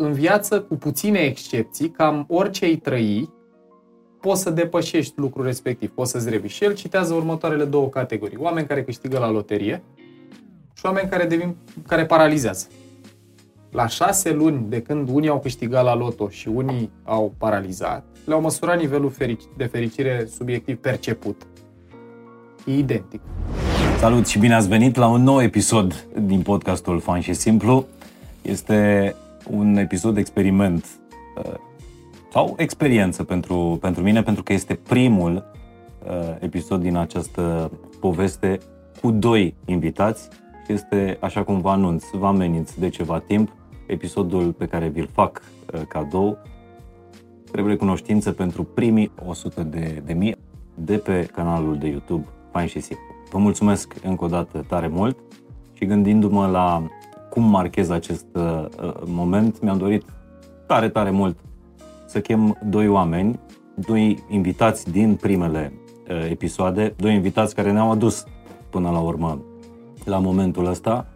în viață, cu puține excepții, cam orice ai trăi, poți să depășești lucrul respectiv, poți să-ți revii. Și el citează următoarele două categorii. Oameni care câștigă la loterie și oameni care, devin, care paralizează. La șase luni de când unii au câștigat la loto și unii au paralizat, le-au măsurat nivelul de fericire subiectiv perceput. E identic. Salut și bine ați venit la un nou episod din podcastul Fan și Simplu. Este un episod experiment uh, sau experiență pentru, pentru mine, pentru că este primul uh, episod din această poveste cu doi invitați. Este, așa cum vă anunț, vă ameninț de ceva timp, episodul pe care vi-l fac uh, cadou trebuie cunoștință pentru primii 100 de, de mii de pe canalul de YouTube Fain și Simplu. Vă mulțumesc încă o dată tare mult și gândindu-mă la cum marchez acest uh, moment, mi-am dorit tare, tare mult să chem doi oameni, doi invitați din primele uh, episoade, doi invitați care ne-au adus până la urmă la momentul ăsta,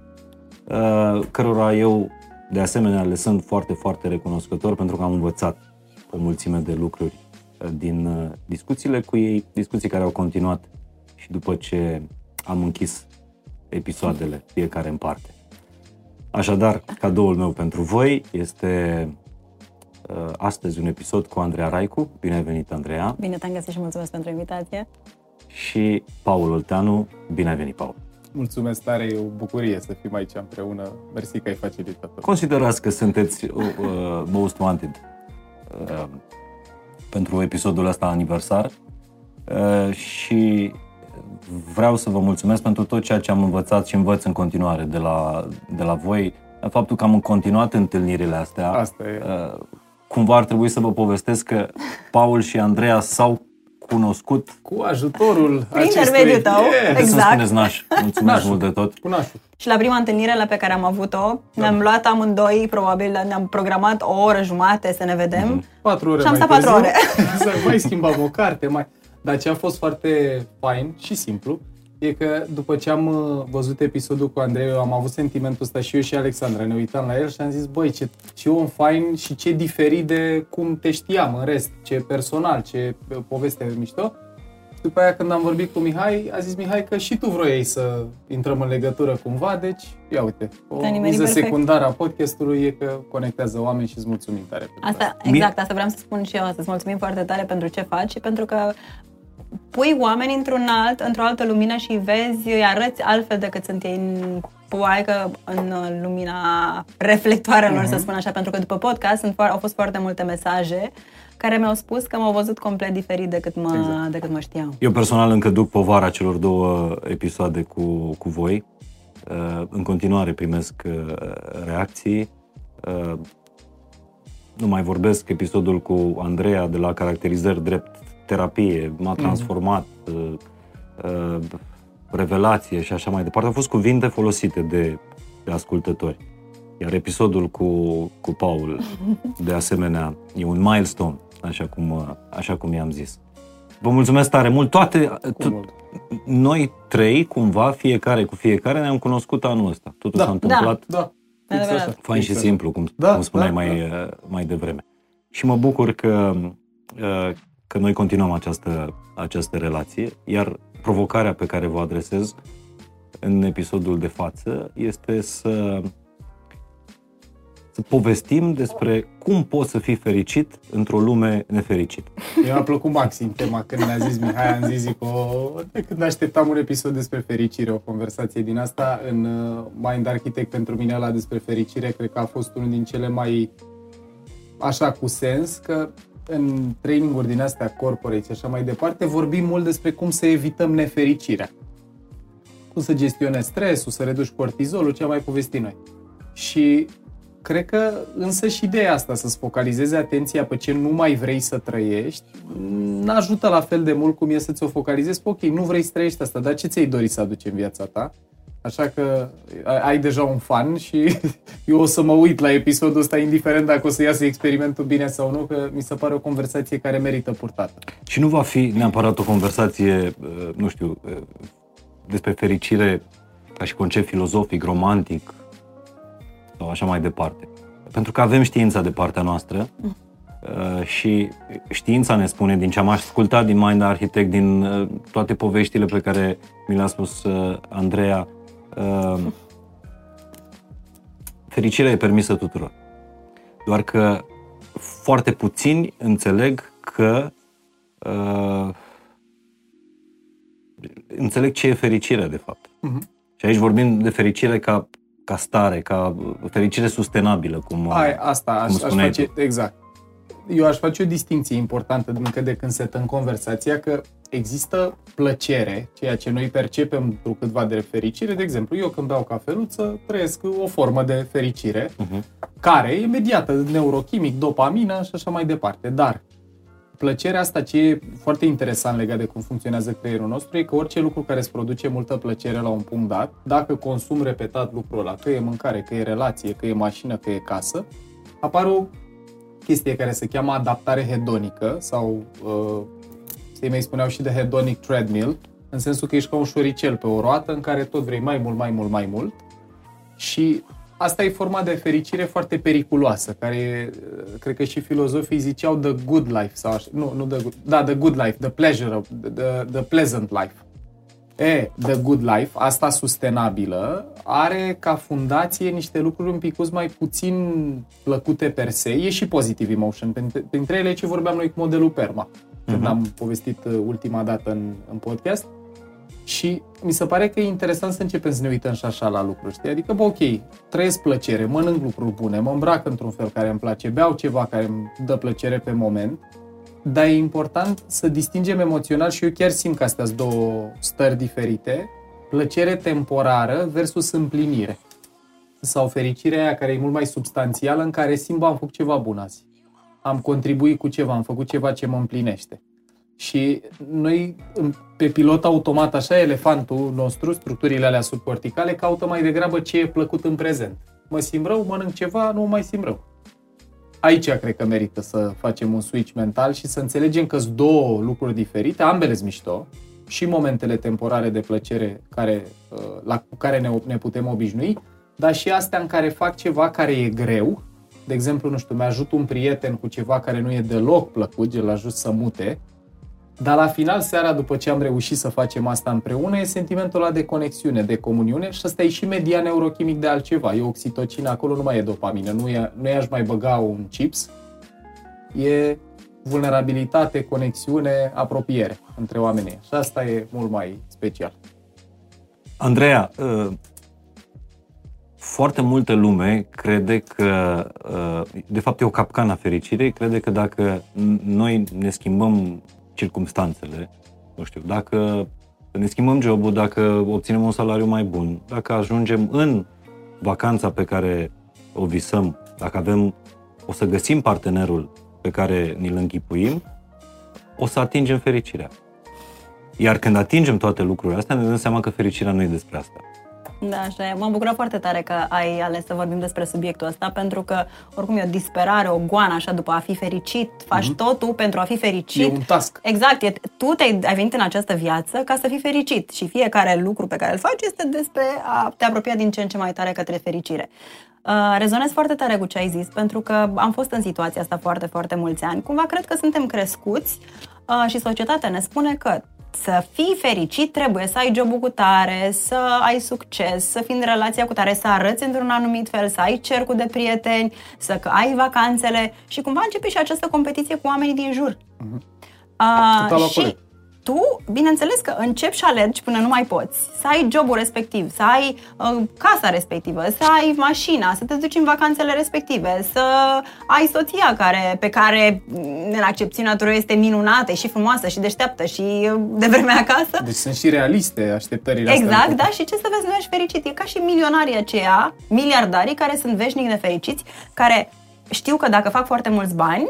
uh, cărora eu de asemenea le sunt foarte, foarte recunoscător pentru că am învățat o mulțime de lucruri uh, din uh, discuțiile cu ei, discuții care au continuat și după ce am închis episoadele, fiecare în parte. Așadar, cadoul meu pentru voi este uh, astăzi un episod cu Andreea Raicu. Bine ai venit, Andreea! Bine te-am găsit și mulțumesc pentru invitație! Și Paul Olteanu. Bine ai venit, Paul! Mulțumesc tare, e o bucurie să fim aici împreună. Mersi că ai facilitat Considerați că sunteți uh, uh, most wanted uh, pentru episodul ăsta aniversar uh, și vreau să vă mulțumesc pentru tot ceea ce am învățat și învăț în continuare de la, de la voi. Faptul că am continuat întâlnirile astea. Asta e. Uh, cumva ar trebui să vă povestesc că Paul și Andreea s-au cunoscut cu ajutorul Prin intermediul tău, yeah. exact. Să spuneți naș. Mulțumesc nașul. mult de tot. Cu nașul. Și la prima întâlnire la pe care am avut-o, da. ne-am luat amândoi, probabil ne-am programat o oră jumate să ne vedem. Mm-hmm. Patru ore Și am stat patru ore. Exact, mai schimbam o carte, mai... Dar ce a fost foarte fain și simplu e că după ce am uh, văzut episodul cu Andrei, eu am avut sentimentul ăsta și eu și Alexandra. Ne uitam la el și am zis, băi, ce, ce om fain și ce diferit de cum te știam în rest, ce personal, ce uh, poveste mișto. După aia când am vorbit cu Mihai, a zis Mihai că și tu vroiai să intrăm în legătură cumva, deci ia uite, o miză secundară a podcastului e că conectează oameni și îți mulțumim tare. Asta, exact, asta vreau să spun și eu, să-ți mulțumim foarte tare pentru ce faci și pentru că pui oameni într-un alt, într-o altă lumină și vezi, îi arăți altfel decât sunt ei în că în lumina reflectoarelor, uh-huh. să spun așa, pentru că după podcast sunt, au fost foarte multe mesaje care mi-au spus că m-au văzut complet diferit decât mă, exact. decât mă știau. Eu personal încă duc povara celor două episoade cu, cu voi. Uh, în continuare primesc uh, reacții. Uh, nu mai vorbesc episodul cu Andreea de la caracterizări drept terapie, m-a mhm. transformat, mm-hmm. uh, revelație și așa mai departe. Au fost cuvinte folosite de, de ascultători. Iar episodul cu, cu Paul, de asemenea, e un milestone, așa cum, așa cum i-am zis. Vă mulțumesc tare mult. Toate, t- noi trei, cumva, fiecare cu fiecare, ne-am cunoscut anul ăsta. Totul da, s-a întâmplat. Da, da. Fain și simplu, cum, da, cum spuneai da, mai, da. mai devreme. Și mă bucur că, că noi continuăm această, această relație, iar provocarea pe care vă adresez în episodul de față este să să povestim despre cum poți să fii fericit într-o lume nefericită. Eu am plăcut maxim tema când mi-a zis Mihai, am zis zic, o, de când așteptam un episod despre fericire, o conversație din asta, în uh, Mind Architect pentru mine la despre fericire, cred că a fost unul din cele mai așa cu sens, că în traininguri din astea corporate și așa mai departe, vorbim mult despre cum să evităm nefericirea. Cum să gestionezi stresul, să reduci cortizolul, ce am mai povestit noi. Și cred că însă și ideea asta, să-ți focalizezi atenția pe ce nu mai vrei să trăiești, n-ajută la fel de mult cum e să ți-o focalizezi pe ok, nu vrei să trăiești asta, dar ce ți-ai dori să aduci în viața ta? Așa că ai deja un fan și eu o să mă uit la episodul ăsta, indiferent dacă o să iasă experimentul bine sau nu, că mi se pare o conversație care merită purtată. Și nu va fi neapărat o conversație, uh, nu știu, uh, despre fericire ca și concept filozofic, romantic sau așa mai departe. pentru că avem știința de partea noastră uh, și știința ne spune, din ce am ascultat din Mind Architect, din uh, toate poveștile pe care mi le-a spus uh, Andreea, uh, fericirea e permisă tuturor. Doar că foarte puțini înțeleg că uh, înțeleg ce e fericirea, de fapt. Mhm. Și aici vorbim de fericire ca, ca stare, ca fericire sustenabilă, cum, Ai, asta aș, cum aș spuneai face, tu. exact. Eu aș face o distinție importantă încă de când setăm conversația, că există plăcere, ceea ce noi percepem într câtva de fericire. De exemplu, eu când beau cafeluță, trăiesc o formă de fericire, Mhm. care e imediată, neurochimic, dopamină și așa mai departe. Dar plăcerea asta, ce e foarte interesant legat de cum funcționează creierul nostru, e că orice lucru care îți produce multă plăcere la un punct dat, dacă consum repetat lucrul ăla, că e mâncare, că e relație, că e mașină, că e casă, apare o chestie care se cheamă adaptare hedonică sau uh, ei mei spuneau și de hedonic treadmill, în sensul că ești ca un șoricel pe o roată în care tot vrei mai mult, mai mult, mai mult și asta e forma de fericire foarte periculoasă, care uh, cred că și filozofii ziceau the good life sau așa, nu, nu the good, da, the good life, the pleasure, of, the, the pleasant life. E, The Good Life, asta sustenabilă, are ca fundație niște lucruri un pic mai puțin plăcute per se. E și positive emotion. Printre, printre ele ce vorbeam noi cu modelul PERMA, când Mhm. am povestit uh, ultima dată în, în podcast. Și mi se pare că e interesant să începem să ne uităm și așa la lucruri, știi? Adică, bă, ok, trăiesc plăcere, mănânc lucruri bune, mă îmbrac într-un fel care îmi place, beau ceva care îmi dă plăcere pe moment, dar e important să distingem emoțional și eu chiar simt că astea sunt două stări diferite, plăcere temporară versus împlinire. Sau fericirea aia care e mult mai substanțială, în care simt, bă, am făcut ceva bun azi. Am contribuit cu ceva, am făcut ceva ce mă împlinește. Și noi, în- pe pilot automat, așa, elefantul nostru, structurile alea subcorticale, caută mai degrabă ce e plăcut în prezent. Mă simt rău, mănânc ceva, nu mă mai simt rău. Aici cred că merită să facem un switch mental și să înțelegem că sunt două lucruri diferite, ambele sunt mișto, și momentele temporare de plăcere care, uh, la cu care ne, ne putem obișnui, dar și astea în care fac ceva care e greu, de exemplu, nu știu, mi-ajut un prieten cu ceva care nu e deloc plăcut, îl ajut să mute, dar la final, seara, după ce am reușit să facem asta împreună, e sentimentul ăla de conexiune, de comuniune și ăsta e și median neurochimic de altceva. E oxitocină, acolo nu mai e dopamină, nu, e, nu i-aș mai băga un chips, e vulnerabilitate, conexiune, apropiere între oamenii. Și asta e mult mai special. Andreea, uh, foarte multă lume crede că, uh, de fapt e o capcană a fericirii, crede că dacă n- noi ne schimbăm circumstanțele, nu știu, dacă ne schimbăm jobul, dacă obținem un salariu mai bun, dacă ajungem în vacanța pe care o visăm, dacă avem, o să găsim partenerul pe care ni-l închipuim, o să atingem fericirea. Iar când atingem toate lucrurile astea, ne dăm seama că fericirea nu e despre asta. Da, așa e. M-am bucurat foarte tare că ai ales să vorbim despre subiectul ăsta, pentru că oricum e o disperare, o goană așa după a fi fericit, faci mm-hmm. totul pentru a fi fericit. E un task. Exact, e, tu te-ai, ai venit în această viață ca să fii fericit și fiecare lucru pe care îl faci este despre a te apropia din ce în ce mai tare către fericire. Uh, rezonez foarte tare cu ce ai zis, pentru că am fost în situația asta foarte, foarte mulți ani. Cumva cred că suntem crescuți uh, și societatea ne spune că să fii fericit trebuie să ai jobul cu tare, să ai succes, să fii în relația cu tare, să arăți într-un anumit fel, să ai cercul de prieteni, să că ai vacanțele și cumva începe și această competiție cu oamenii din jur. Uh, Total și corect. Tu, bineînțeles că începi și alergi până nu mai poți, să ai jobul respectiv, să ai uh, casa respectivă, să ai mașina, să te duci în vacanțele respective, să ai soția care, pe care, în accepțiunea tuturor, este minunată și frumoasă și deșteaptă și uh, de vremea acasă. Deci sunt și realiste așteptările astea. Exact, da, și ce să vezi, nu ești fericit. E ca și milionarii aceia, miliardarii care sunt veșnic nefericiți, care știu că dacă fac foarte mulți bani,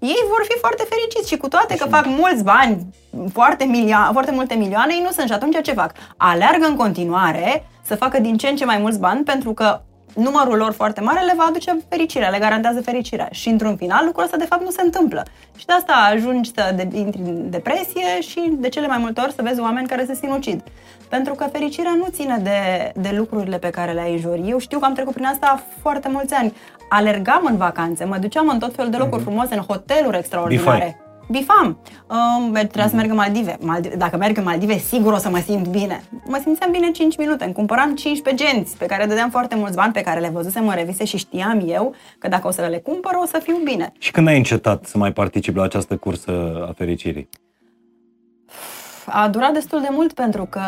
ei vor fi foarte fericiți și cu toate că fac mulți bani, foarte, milio- foarte multe milioane, ei nu sunt și atunci ce fac? Aleargă în continuare să facă din ce în ce mai mulți bani pentru că numărul lor foarte mare le va aduce fericirea, le garantează fericirea. Și într-un final lucrul ăsta de fapt nu se întâmplă. Și de asta ajungi să de- intri în depresie și de cele mai multe ori să vezi oameni care se sinucid. Pentru că fericirea nu ține de, de lucrurile pe care le ai în jur. Eu știu că am trecut prin asta foarte mulți ani. Alergam în vacanțe, mă duceam în tot felul de locuri frumoase, în hoteluri extraordinare. Bifai. Bifam. Um, trebuia să merg în Maldive. Maldive. Dacă merg în Maldive, sigur o să mă simt bine. Mă simțeam bine 5 minute. Îmi cumpăram 15 genți pe care dădeam foarte mulți bani, pe care le văzusem în reviste și știam eu că dacă o să le cumpăr, o să fiu bine. Și când ai încetat să mai participi la această cursă a fericirii? A durat destul de mult pentru că,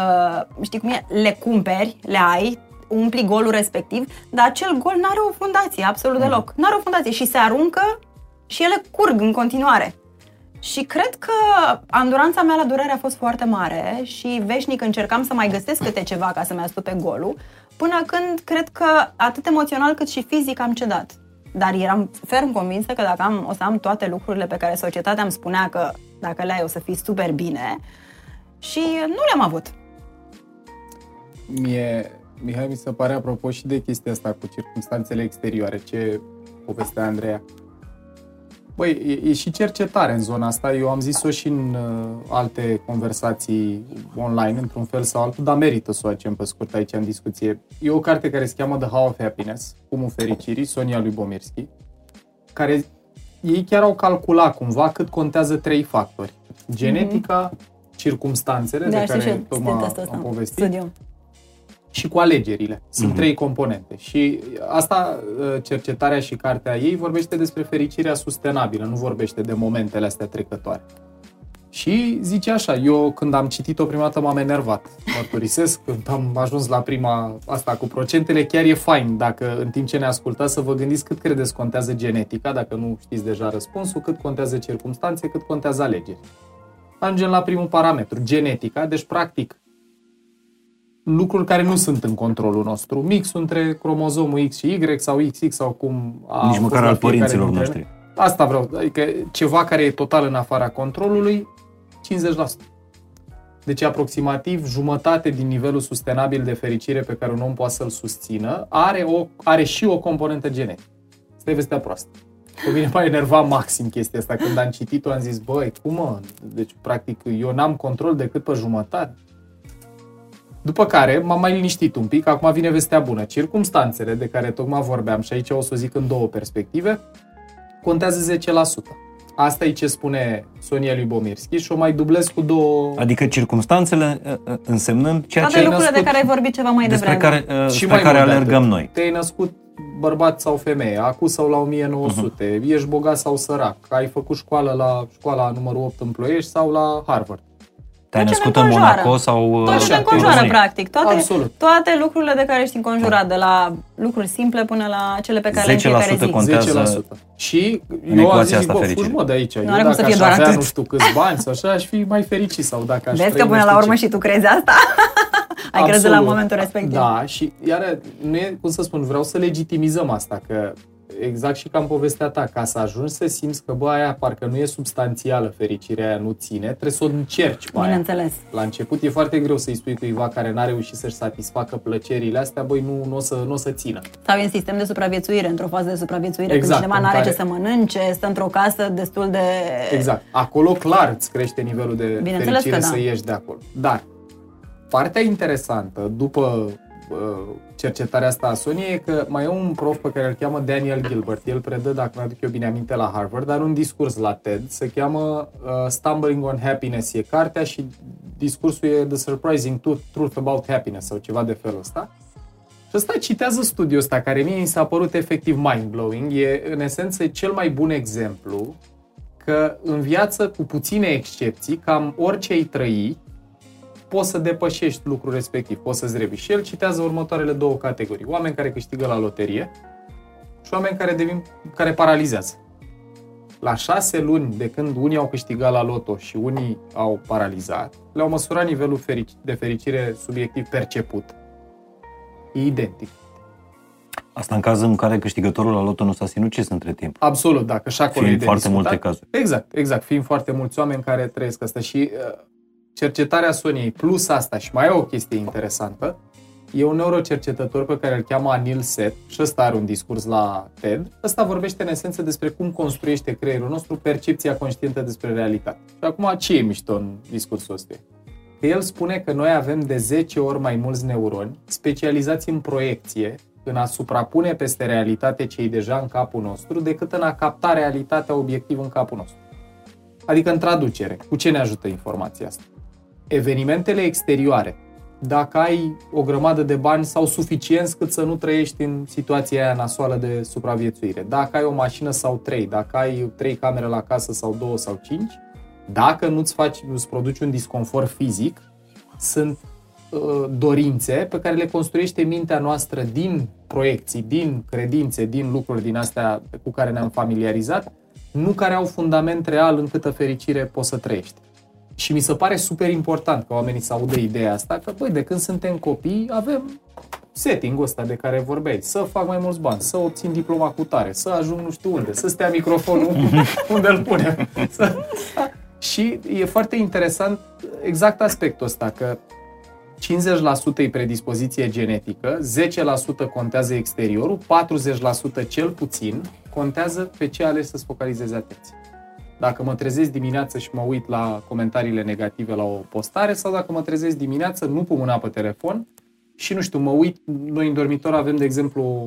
știi cum e, le cumperi, le ai, umpli golul respectiv, dar acel gol nu are o fundație, absolut deloc. Nu are o fundație și se aruncă și ele curg în continuare. Și cred că anduranța mea la durere a fost foarte mare și veșnic încercam să mai găsesc câte ceva ca să-mi astupe golul, până când cred că atât emoțional cât și fizic am cedat. Dar eram ferm convinsă că dacă am, o să am toate lucrurile pe care societatea îmi spunea că dacă le ai o să fii super bine și nu le-am avut. Mie, Mihai, mi se pare apropo și de chestia asta cu circunstanțele exterioare, ce povestea Andreea. Băi, e, e și cercetare în zona asta. Eu am zis-o și în uh, alte conversații online, într-un fel sau altul, dar merită să o facem pe scurt aici în discuție. E o carte care se cheamă The How of Happiness, Cumul Fericirii, Sonia lui Bomirski, care ei chiar au calculat cumva cât contează trei factori. Genetica, mm-hmm. circumstanțele Da, de știu și care eu, tocmai citit asta, am asta, povestit studiu. Și cu alegerile. Sunt Mhm. trei componente. Și asta, uh, cercetarea și cartea ei, vorbește despre fericirea sustenabilă, nu vorbește de momentele astea trecătoare. Și zice așa, eu când am citit-o prima dată m-am enervat. Mărturisesc, când am ajuns la prima asta cu procentele, chiar e fain dacă în timp ce ne ascultați să vă gândiți cât credeți contează genetica, dacă nu știți deja răspunsul, cât contează circumstanțe, cât contează alegeri. Ajungem la primul parametru, genetica, deci practic lucruri care nu sunt în controlul nostru. Mixul între cromozomul X și Y sau XX sau cum a Nici fost măcar la al fiecare părinților dintre noștri. ele. Asta vreau, adică ceva care e total în afara controlului, 50%. Deci aproximativ jumătate din nivelul sustenabil de fericire pe care un om poate să-l susțină are, o, are și o componentă genetică. Asta e vestea proastă. Pe mine m-a enervat maxim chestia asta. Când am citit-o am zis, băi, cum mă? Deci practic eu n-am control decât pe jumătate. După care m-am mai liniștit un pic, acum vine vestea bună. Circumstanțele de care tocmai vorbeam și aici o să o zic în două perspective, contează 10%. Asta e ce spune Sonia Lubomirski și o mai dublez cu două... Adică circumstanțele uh, uh, însemnând ceea Toate ce lucrurile de născut care ai vorbit ceva mai despre devreme. care, uh, și spre mai care mult de alergăm atât. noi. Te-ai născut bărbat sau femeie, acum sau la 1900, uh-huh. ești bogat sau sărac, ai făcut școală la școala numărul 8 în Ploiești sau la Harvard. Te-ai Tot ce născut ne în înconjoară. Monaco sau uh, Tot ce Așa, te înconjoară, România? practic. Toate, Absolut. toate lucrurile de care ești înconjurat, de la lucruri simple până la cele pe care le ai în 10% fiecare zi. contează 10%. Și în eu am ecuația zis, asta bă, fericire. fugi mă de aici. Eu are cum dacă să fie aș doar avea atât. nu știu câți bani sau așa, aș fi mai fericit sau dacă aș Vezi trăi că nu până știu la urmă ce. și tu crezi asta? ai crezut la Absolut. momentul respectiv. Da, și iar nu e, cum să spun, vreau să legitimizăm asta, că exact și ca în povestea ta, ca să ajungi să simți că, bă, aia parcă nu e substanțială, fericirea aia nu ține, trebuie să o încerci pe aia. Bineînțeles. La început e foarte greu să-i spui cuiva care n-a reușit să-și satisfacă plăcerile astea, băi, nu, nu, o să, nu o să țină. Sau e în sistem de supraviețuire, într-o fază de supraviețuire, Exact, când cineva în nu are care- ce să mănânce, stă într-o casă destul de... Exact. Acolo clar îți crește nivelul de Bineînțeles fericire că da. să ieși de acolo. Dar partea interesantă, după uh, cercetarea asta a Soniei, e că mai e un prof pe care îl cheamă Daniel Gilbert. El predă, dacă mi-aduc eu bine aminte, la Harvard, dar un discurs la TED. Se cheamă uh, Stumbling on Happiness, e cartea și discursul e The Surprising Truth Truth About Happiness sau ceva de felul ăsta. Și ăsta citează studiul ăsta, care mie mi s-a părut efectiv mind-blowing. E, în esență, cel mai bun exemplu că în viață, cu puține excepții, cam orice ai trăi, poți să depășești lucrul respectiv, poți să-ți revii. Și el citează următoarele două categorii. Oameni care câștigă la loterie și oameni care, devin, care paralizează. La șase luni de când unii au câștigat la loto și unii au paralizat, le-au măsurat nivelul ferici- de fericire subiectiv perceput. E identic. Asta în cazul în care câștigătorul la loto nu s-a sinucis între timp. Absolut, dacă și acolo Fiind e de foarte discutat. multe cazuri. Exact, exact. Fiind foarte mulți oameni care trăiesc asta și uh, cercetarea Soniei plus asta și mai e o chestie interesantă, e un neurocercetător pe care îl cheamă Anil Seth și ăsta are un discurs la TED. Ăsta vorbește în esență despre cum construiește creierul nostru percepția conștientă despre realitate. Și acum ce e mișto în discursul ăsta? Că el spune că noi avem de 10 ori mai mulți neuroni specializați în proiecție în a suprapune peste realitate ce e deja în capul nostru decât în a capta realitatea obiectiv în capul nostru. Adică în traducere. Cu ce ne ajută informația asta? Evenimentele exterioare. Dacă ai o grămadă de bani sau suficienți cât să nu trăiești în situația aia nasoală de supraviețuire. Dacă ai o mașină sau trei, dacă ai trei camere la casă sau două sau cinci, dacă nu-ți faci, nu-ți produci un disconfort fizic, sunt uh, dorințe pe care le construiește mintea noastră din proiecții, din credințe, din lucruri din astea cu care ne-am familiarizat, nu care au fundament real în câtă fericire poți să trăiești. Și mi se pare super important ca oamenii să audă ideea asta, că băi, de când suntem copii avem setting-ul ăsta de care vorbeai, să fac mai mulți bani, să obțin diploma cu tare, să ajung nu știu unde, să stea microfonul unde îl punem. Să... Și e foarte interesant exact aspectul ăsta, că 50% e predispoziție genetică, 10% contează exteriorul, 40% cel puțin contează pe ce ales să-ți focalizezi atenția. Dacă mă trezesc dimineață și mă uit la comentariile negative la o postare sau dacă mă trezesc dimineață, nu pun mâna pe telefon și nu știu, mă uit, noi în dormitor avem, de exemplu, o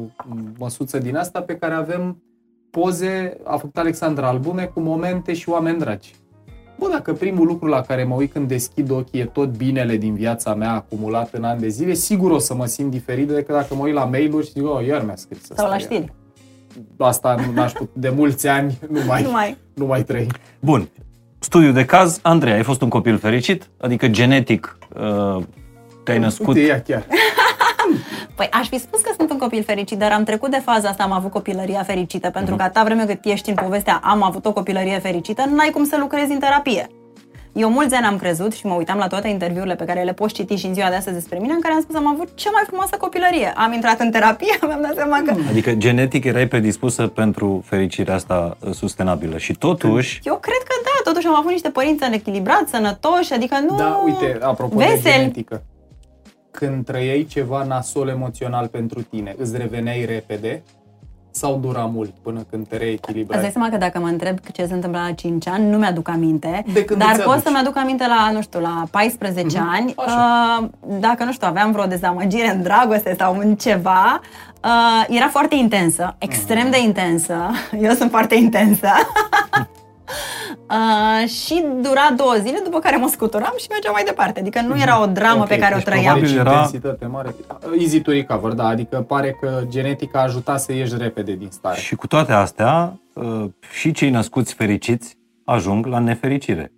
măsuță din asta pe care avem poze, a făcut Alexandra albume cu momente și oameni dragi. Bă, dacă primul lucru la care mă uit când deschid ochii e tot binele din viața mea acumulat în ani de zile, sigur o să mă simt diferit decât dacă mă uit la mail-uri și zic, oh, iar mi-a scris Sau la știri. Asta nu aș put, de mulți ani nu mai, Nu mai. nu mai trăi. Bun. Studiu de caz, Andrei, ai fost un copil fericit? Adică genetic uh, te-ai născut? Uite, ea chiar. Păi aș fi spus că sunt un copil fericit, dar am trecut de faza asta, am avut copilăria fericită, pentru că atâta vreme cât ești în povestea am avut o copilărie fericită, n-ai cum să lucrezi în terapie. Eu mulți ani am crezut și mă uitam la toate interviurile pe care le poți citi și în ziua de astăzi despre mine, în care am spus am avut cea mai frumoasă copilărie. Am intrat în terapie, mi-am dat seama că Adică genetic erai predispusă pentru fericirea asta uh, sustenabilă și totuși eu cred că da, totuși am avut niște părinți echilibrați, sănătoși, adică nu... Da, uite, apropo de veseli. genetică. Când trăiai ceva nasol emoțional pentru tine, îți reveneai repede sau dura mult până când te Îți dai reechilibrai? seama că dacă mă întreb ce se întâmplă la 5 ani, nu mi-aduc aminte, De când dar îți pot aduci. să-mi aduc aminte la, nu știu, la 14 Mhm, ani, așa. uh, dacă, nu știu, aveam vreo dezamăgire în dragoste sau în ceva, uh, era foarte intensă, extrem de intensă, eu sunt foarte intensă, uh, și dura două zile, după care mă scuturam și mergeam mai departe, adică nu era o dramă Ok, pe care o deci trăiam. Deci Probabil era- intensitate mare. Easy to recover, da, adică pare că genetica a ajutat să ieși repede din stare. și cu toate astea uh, și cei născuți fericiți ajung la nefericire.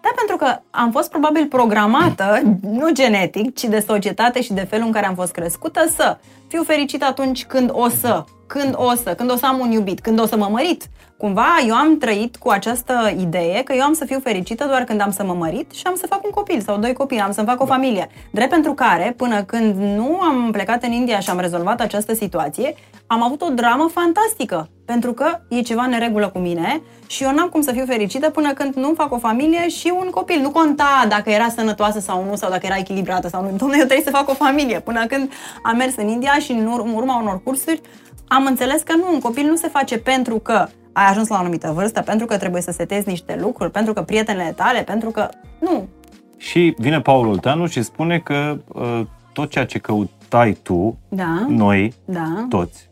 Da, pentru că am fost probabil programată, nu genetic, ci de societate și de felul în care am fost crescută, să fiu fericită atunci când o să, când o să, când o să am un iubit, când o să mă mărit. Cumva eu am trăit cu această idee că eu am să fiu fericită doar când am să mă mărit și am să fac un copil sau doi copii, am să-mi fac o familie. Drept pentru care, până când nu am plecat în India și am rezolvat această situație, am avut o dramă fantastică, pentru că e ceva neregulă cu mine și eu n-am cum să fiu fericită până când nu fac o familie și un copil. Nu conta dacă era sănătoasă sau nu, sau dacă era echilibrată sau nu. Dom'le, eu trebuie să fac o familie. Până când am mers în India și în ur- în urma unor cursuri am înțeles că nu, un copil nu se face pentru că ai ajuns la o anumită vârstă, pentru că trebuie să setezi niște lucruri, pentru că prietenele tale, pentru că... Nu, Și vine Paul Olteanu și spune că uh, tot ceea ce căutai tu, da, noi, da, toți,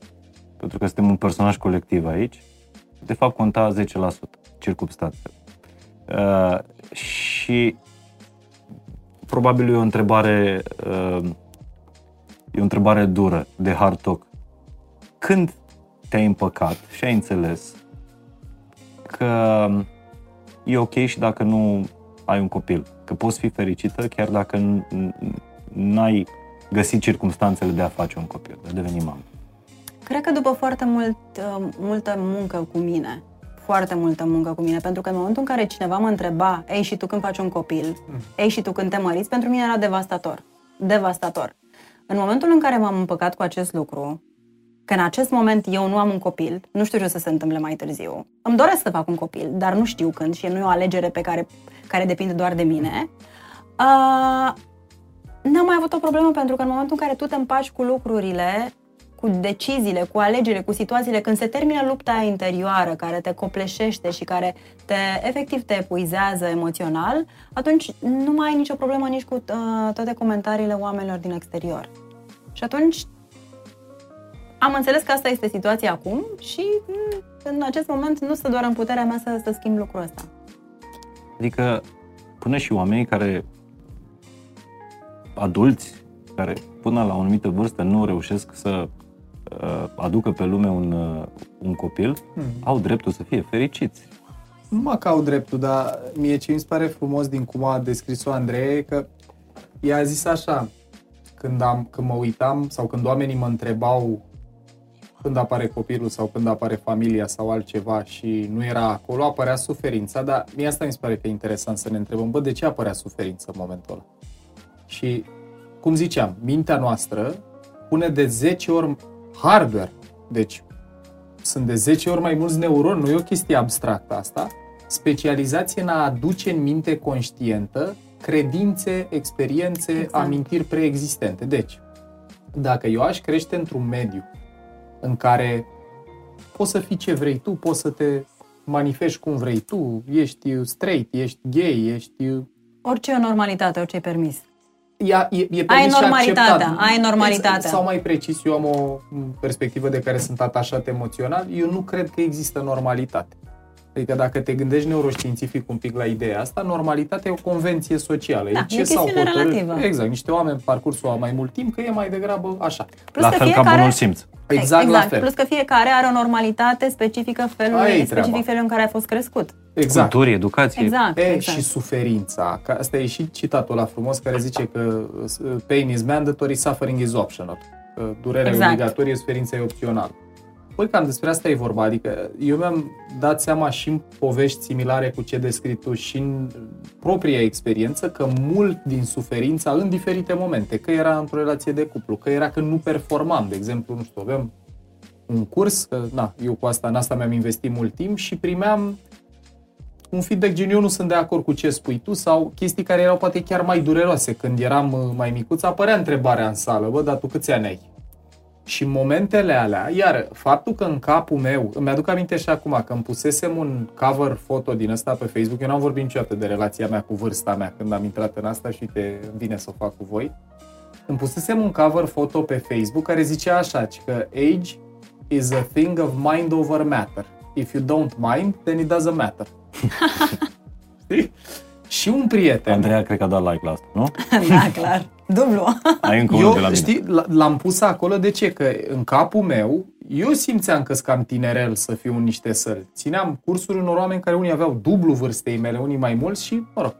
pentru că suntem un personaj colectiv aici, de fapt conta 10% circumstanțe. Uh, și probabil e o întrebare uh, e o întrebare dură, de hard talk. Când te-ai împăcat și ai înțeles că e ok și dacă nu ai un copil, că poți fi fericită chiar dacă n- n- n-ai găsit circumstanțele de a face un copil, de a deveni mamă. Cred că după foarte mult, uh, multă muncă cu mine, foarte multă muncă cu mine, pentru că în momentul în care cineva mă întreba, ei și tu când faci un copil, ei și tu când te măriți, pentru mine era devastator. Devastator. În momentul în care m-am împăcat cu acest lucru, că în acest moment eu nu am un copil, nu știu ce o să se întâmple mai târziu. Îmi doresc să fac un copil, dar nu știu când și nu e o alegere pe care, care depinde doar de mine. Uh, n-am mai avut o problemă pentru că în momentul în care tu te împaci cu lucrurile, cu deciziile, cu alegerile, cu situațiile, când se termină lupta aia interioară care te copleșește și care te efectiv te epuizează emoțional, atunci nu mai ai nicio problemă nici cu uh, toate comentariile oamenilor din exterior. Și atunci am înțeles că asta este situația acum și mm, în acest moment nu stă doar în puterea mea să, să schimb lucrul ăsta. Adică până și oamenii care adulți care până la o anumită vârstă nu reușesc să uh, aducă pe lume un, uh, un copil, Hmm. au dreptul să fie fericiți. Nu mă caut dreptul, dar mie ce mi se pare frumos din cum a descris-o Andrei e că ea a zis așa, când, am, când mă uitam sau când oamenii mă întrebau când apare copilul sau când apare familia sau altceva și nu era acolo, apărea suferința, dar mie asta mi se pare că e interesant să ne întrebăm, bă, de ce apărea suferință în momentul ăla? Și, cum ziceam, mintea noastră pune de 10 ori hardware, deci sunt de 10 ori mai mulți neuroni, nu e o chestie abstractă asta, specializați în a aduce în minte conștientă credințe, experiențe, Exact. amintiri preexistente. Deci, dacă eu aș crește într-un mediu în care poți să fii ce vrei tu, poți să te manifesti cum vrei tu, ești straight, ești gay, ești... Orice e o normalitate, orice e permis. Ea, e, e permis și normalitatea, acceptat. ai normalitatea. Exact, Sau mai precis, eu am o perspectivă de care sunt atașat emoțional, eu nu cred că există normalitate. Adică dacă te gândești neuroștiințific un pic la ideea asta, normalitatea e o convenție socială. Da, e o chestiune relativă. Exact, niște oameni parcursul au mai mult timp, că e mai degrabă așa. Plus la că fel ca fiecare- bunul simț. Exact, la fel. Plus că fiecare are o normalitate specifică felului, Aia e specific treaba. felul în care a fost crescut. Exact. Culturii, educație. Exact, E, exact. și suferința. Că asta e și citatul la frumos care zice că uh, pain is mandatory, suffering is optional. Că durerea Exact. e obligatorie, suferința e opțională. Păi cam despre asta e vorba, adică eu mi-am dat seama și în povești similare cu ce descrii tu și în propria experiență că mult din suferința în diferite momente, că era într-o relație de cuplu, că era când nu performam, de exemplu, nu știu, aveam un curs, că, na, eu cu asta, în asta mi-am investit mult timp și primeam un feedback gen eu nu sunt de acord cu ce spui tu sau chestii care erau poate chiar mai dureroase. Când eram uh, mai micuț, apărea întrebarea în sală, bă, dar tu câți ani ai? Și în momentele alea, iar faptul că în capul meu, îmi aduc aminte și acum, că îmi pusesem un cover foto din ăsta pe Facebook, eu n-am vorbit niciodată de relația mea cu vârsta mea când am intrat în asta și te îmi vine să o fac cu voi. Îmi pusesem un cover foto pe Facebook care zicea așa, ci că age is a thing of mind over matter. If you don't mind, then it doesn't matter. Știi? Și un prieten, Andreea cred că a dat like la asta, nu? Da, clar. Dublu. Ai încă unul de la eu, mine. știi, l- l-am pus acolo de ce? Că în capul meu, eu simțeam că sunt cam tinerel să fiu în niște săli. Țineam cursuri unor oameni care unii aveau dublu vârstei mele, unii mai mulți și, mă rog.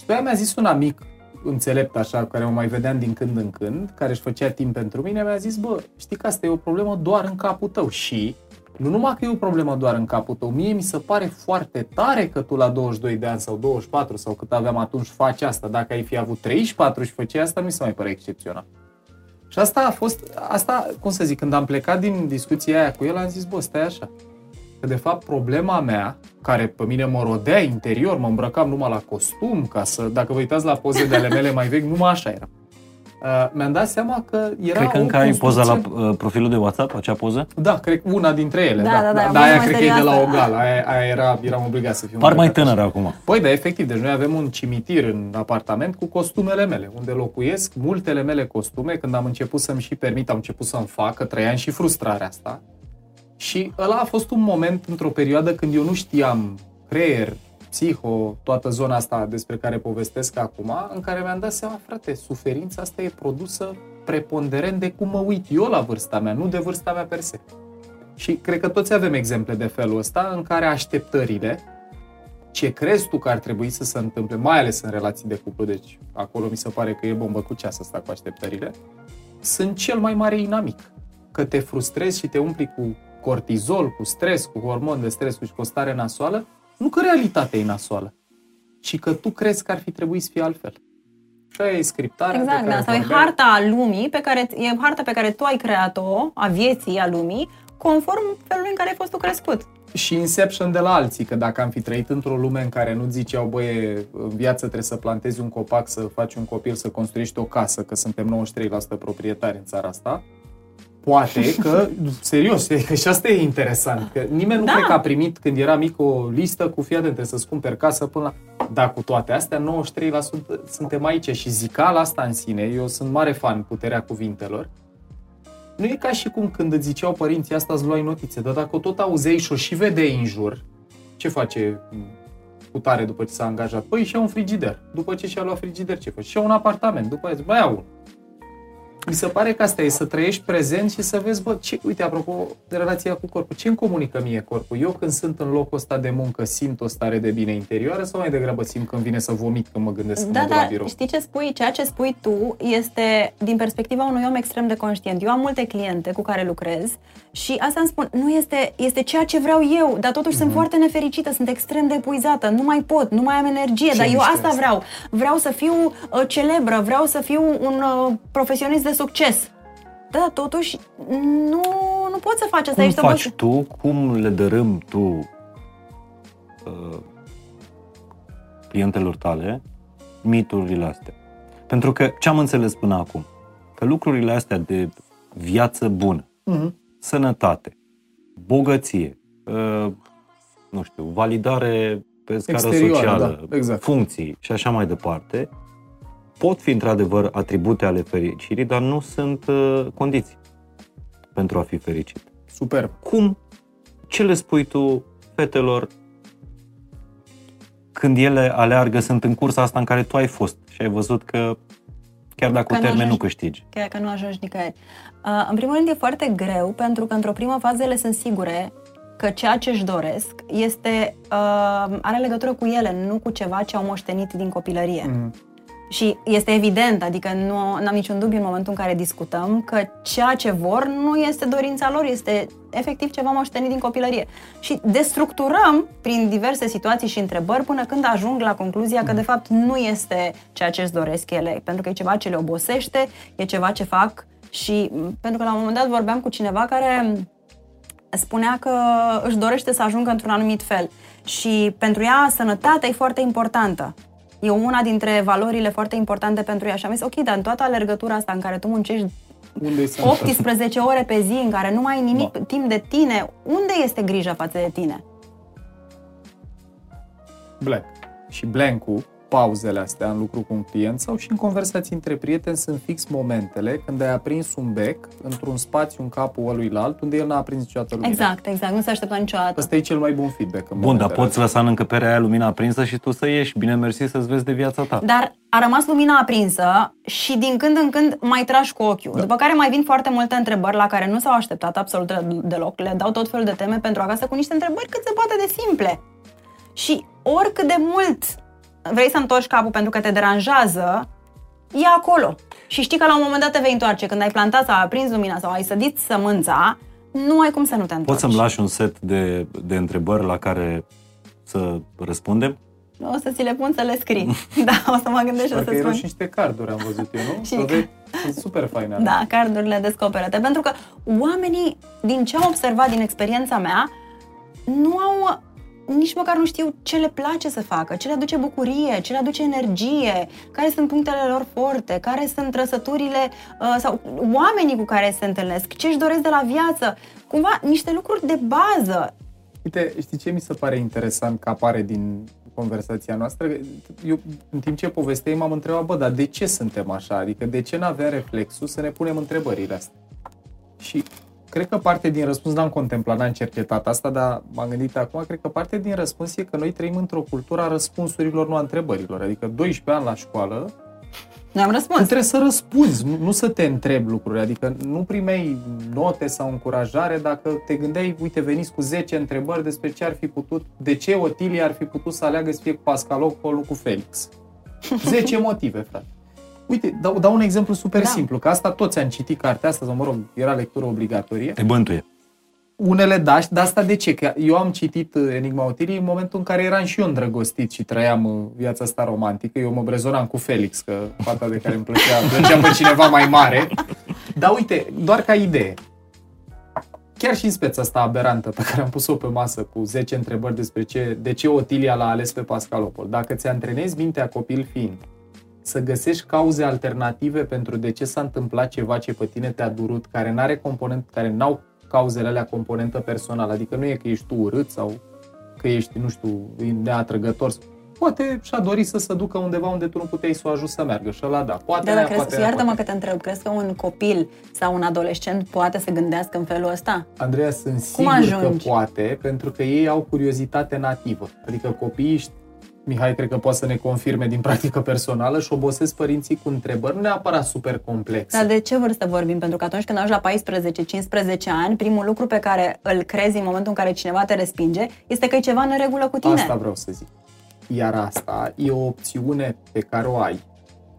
Și pe aia mi-a zis un amic înțelept așa, cu care mă mai vedeam din când în când, care își făcea timp pentru mine, mi-a zis, bă, știi că asta e o problemă doar în capul tău și nu numai că e o problemă doar în capul tău, mie mi se pare foarte tare că tu la 22 de ani sau 24 sau cât aveam atunci faci asta. Dacă ai fi avut 34 și făceai asta, nu mi se mai pare excepțional. Și asta a fost, asta, cum să zic, când am plecat din discuția aia cu el, am zis, bă, stai așa. Că de fapt problema mea, care pe mine mă rodea interior, mă îmbrăcam numai la costum, ca să, dacă vă uitați la poze de ale mele mai vechi, numai așa era. Uh, mi-am dat seama că era Cred că o încă ai poza la construcție- uh, profilul de WhatsApp, acea poză? Da, cred că una dintre ele, Da, da. da, da, am Dar aia văzut cred că e de la serioasă. Ogal, aia, aia era, eram obligat să fiu Par mai îmbrăcat așa. tânăr acum. Păi da, efectiv, deci noi avem un cimitir în apartament cu costumele mele, unde locuiesc multele mele costume. Când am început să-mi și permit, am început să-mi fac, că trăiam și frustrarea asta. Și ăla a fost un moment într-o perioadă când eu nu știam creier, psiho, toată zona asta despre care povestesc acum, în care mi-am dat seama, frate, suferința asta e produsă preponderent de cum mă uit eu la vârsta mea, nu de vârsta mea per se. Și cred că toți avem exemple de felul ăsta în care așteptările, ce crezi tu că ar trebui să se întâmple, mai ales în relații de cuplu, deci acolo mi se pare că e bombă cu ceas asta cu așteptările, sunt cel mai mare inamic. Că te frustrezi și te umpli cu cortizol, cu stres, cu hormon de stres și cu o stare nasoală, nu că realitatea e nasoală, ci că tu crezi că ar fi trebuit să fie altfel. Și aia e scriptarea Exact, pe da. care Sau e vorbeam. harta a lumii, pe care, e harta pe care tu ai creat-o, a vieții, a lumii, conform felului în care ai fost tu crescut. și Inception de la alții, că dacă am fi trăit într-o lume în care nu ziceau, băie, în viață trebuie să plantezi un copac, să faci un copil, să construiești o casă, că suntem 93% proprietari în țara asta, poate că, serios, e că și asta e interesant, că nimeni nu Da. cred că a primit când era mic o listă cu fii atent, trebuie să-ți cumperi casă până la... Dar cu toate astea, 93% suntem aici și zicala asta în sine, eu sunt mare fan puterea cuvintelor, nu e ca și cum când îți ziceau părinții asta îți luai notițe, dar dacă o tot auzeai și o și vedeai în jur, ce face cu tare după ce s-a angajat? Păi și un frigider. După ce și-a luat frigider, ce faci? Și un apartament. După aia zic, mai au mi se pare că asta e, să trăiești prezent și să vezi, bă, ce, uite, apropo de relația cu corpul, ce îmi comunică mie corpul? Eu când sunt în locul ăsta de muncă simt o stare de bine interioară sau mai degrabă simt când vine să vomit când mă gândesc da, mă da, la birou? știi ce spui? Ceea ce spui tu este din perspectiva unui om extrem de conștient. Eu am multe cliente cu care lucrez și asta îmi spun, nu este, este ceea ce vreau eu, dar totuși mm-hmm. sunt Mhm. foarte nefericită, sunt extrem de epuizată, nu mai pot, nu mai am energie, Ce dar eu mișto asta asta. vreau. Vreau să fiu uh, celebră, vreau să fiu un uh, profesionist de succes. Da, totuși nu, nu poți să faci asta. Cum Ești faci obos- tu, cum le dărâm tu uh, clientelor tale miturile astea? Pentru că ce am înțeles până acum? Că lucrurile astea de viață bună, Mhm. sănătate, bogăție, uh, nu știu, validare pe scară Exterioară, socială, da, exact. funcții și așa mai departe, pot fi într-adevăr atribute ale fericirii, dar nu sunt uh, condiții pentru a fi fericit. Superb. Cum, ce le spui tu fetelor când ele aleargă, sunt în cursa asta în care tu ai fost și ai văzut că chiar dacă Că o nu termen nu ajungi. câștigi. Chiar că nu ajungi nicăieri. Uh, în primul rând e foarte greu pentru că într-o primă fază ele sunt sigure că ceea ce își doresc este, uh, are legătură cu ele, nu cu ceva ce au moștenit din copilărie. Mhm. Și este evident, adică nu am niciun dubiu în momentul în care discutăm că ceea ce vor nu este dorința lor, este efectiv ceva moștenit din copilărie. Și destructurăm prin diverse situații și întrebări până când ajung la concluzia că de fapt nu este ceea ce îți doresc ele, pentru că e ceva ce le obosește, e ceva ce fac și m, pentru că la un moment dat vorbeam cu cineva care spunea că își dorește să ajungă într-un anumit fel și pentru ea sănătatea e foarte importantă. E una dintre valorile foarte importante pentru ea și am zis, ok, dar în toată alergătura asta în care tu muncești Unde e sănătatea? 18 ore pe zi, în care nu mai ai nimic Da. timp de tine, unde este grija față de tine? Blank. Și blank-ul, pauzele astea în lucru cu un client sau și în conversații între prieteni sunt fix momentele când ai aprins un bec într-un spațiu în capul ăluilalt unde el n-a aprins niciodată lumina. Exact, exact, nu se aștepta niciodată. Ăsta e cel mai bun feedback. în Bun, dar momentele poți lăsa în încăperea aia lumina aprinsă și tu să ieși. Bine mersi să-ți vezi de viața ta. Dar a rămas lumina aprinsă și din când în când mai tragi cu ochiul. Da. După care mai vin foarte multe întrebări la care nu s-au așteptat absolut deloc. Le dau tot felul de teme pentru acasă cu niște întrebări cât se poate de simple. Și oricât de mult vrei să întorci capul pentru că te deranjează, e acolo. Și știi că la un moment dat te vei întoarce. Când ai plantat sau ai aprins lumina sau ai sădit sămânța, nu ai cum să nu te întorci. Poți să-mi lași un set de, de întrebări la care să răspundem? O să ți le pun să le scrii. Da, o să mă gândesc și o Parcă să erau spun. și niște carduri, am văzut eu, nu? Și- Aveai- Sunt super faine. alea. Da, cardurile descoperate. Pentru că oamenii, din ce am observat din experiența mea, nu au nici măcar nu știu ce le place să facă, ce le aduce bucurie, ce le aduce energie, care sunt punctele lor forte, care sunt trăsăturile uh, sau oamenii cu care se întâlnesc, ce își doresc de la viață. Cumva niște lucruri de bază. Uite, știi ce mi se pare interesant că apare din conversația noastră? Eu, în timp ce povesteai, m-am întrebat, bă, dar de ce suntem așa? Adică de ce n-avem reflexul să ne punem întrebările astea? Și cred că parte din răspuns, n-am contemplat, n-am cercetat asta, dar m-am gândit acum, cred că parte din răspuns e că noi trăim într-o cultură a răspunsurilor, nu a întrebărilor. Adică 12 ani la școală, Ne-am tu răspuns. trebuie să răspunzi, nu, nu să te întrebi lucruri. Adică nu primeai note sau încurajare dacă te gândeai, uite, veniți cu 10 întrebări despre ce ar fi putut, de ce Otilia ar fi putut să aleagă să fie cu Pascalopolu cu Felix. 10 motive, frate. Uite, dau, dau un exemplu super Da. simplu, că asta toți am citit cartea asta, sau mă rog, era lectură obligatorie. Te bântuie. Unele da, și de asta de ce? Că eu am citit uh, Enigma Otiliei în momentul în care eram și eu îndrăgostit și trăiam uh, viața asta romantică. Eu mă brezonam cu Felix, că fata de care îmi plăcea, plăcea pe cineva mai mare. Dar uite, doar ca idee. Chiar și în speța asta aberantă pe care am pus-o pe masă cu 10 întrebări despre ce, de ce Otilia l-a ales pe Pascalopol. Dacă ți antrenezi mintea copil fiind să găsești cauze alternative pentru de ce s-a întâmplat ceva ce pe tine te-a durut, care n-are component, care n-au cauzele alea componentă personală, adică nu e că ești tu urât sau că ești, nu știu, neatrăgător. poate și-a dorit să se ducă undeva unde tu nu puteai să o ajuți să meargă și ăla da. Poate Da, aia, dar crezi, poate aia, iartă-mă poate. că te întreb, crezi că un copil sau un adolescent poate să gândească în felul ăsta? Andreea, sunt Cum sigur că ajungi? poate, pentru că ei au curiozitate nativă. Adică copiii, ști- Mihai cred că poate să ne confirme din practică personală și obosesc părinții cu întrebări, nu neapărat super complexe. Dar de ce vârstă vorbim? Pentru că atunci când ajungi la 14-15 ani, primul lucru pe care îl crezi în momentul în care cineva te respinge este că e ceva în regulă cu tine. Asta vreau să zic. Iar asta e o opțiune pe care o ai,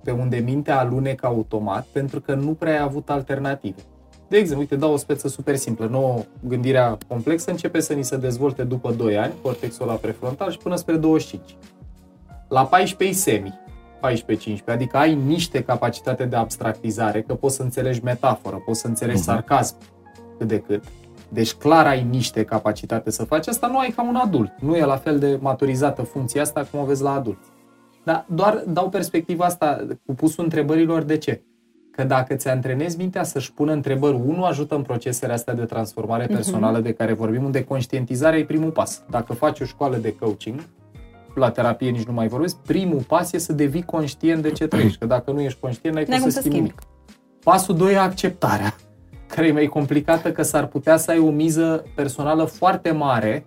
pe unde mintea alunecă automat, pentru că nu prea ai avut alternative. De exemplu, uite, dau o speță super simplă. Nouă, gândirea complexă începe să ni se dezvolte după 2 ani, cortexul ăla prefrontal și până spre 25. La 14 e semi, 14-15, adică ai niște capacitate de abstractizare, că poți să înțelegi metaforă, poți să înțelegi Mhm. sarcasm cât de cât. Deci clar ai niște capacitate să faci asta, nu ai ca un adult. Nu e la fel de maturizată funcția asta cum o vezi la adulți. Dar doar dau perspectiva asta cu pusul întrebărilor de ce? Că dacă ți antrenezi mintea să-și pună întrebări, unul ajută în procesele astea de transformare personală de care vorbim, unde conștientizarea e primul pas. Dacă faci o școală de coaching, la terapie nici nu mai vorbesc, primul pas e să devii conștient de ce trăiești, că dacă nu ești conștient, n-ai N-ai cum cum să să schimbi schimbi. nimic. Pasul 2 e acceptarea, care e mai complicată că s-ar putea să ai o miză personală foarte mare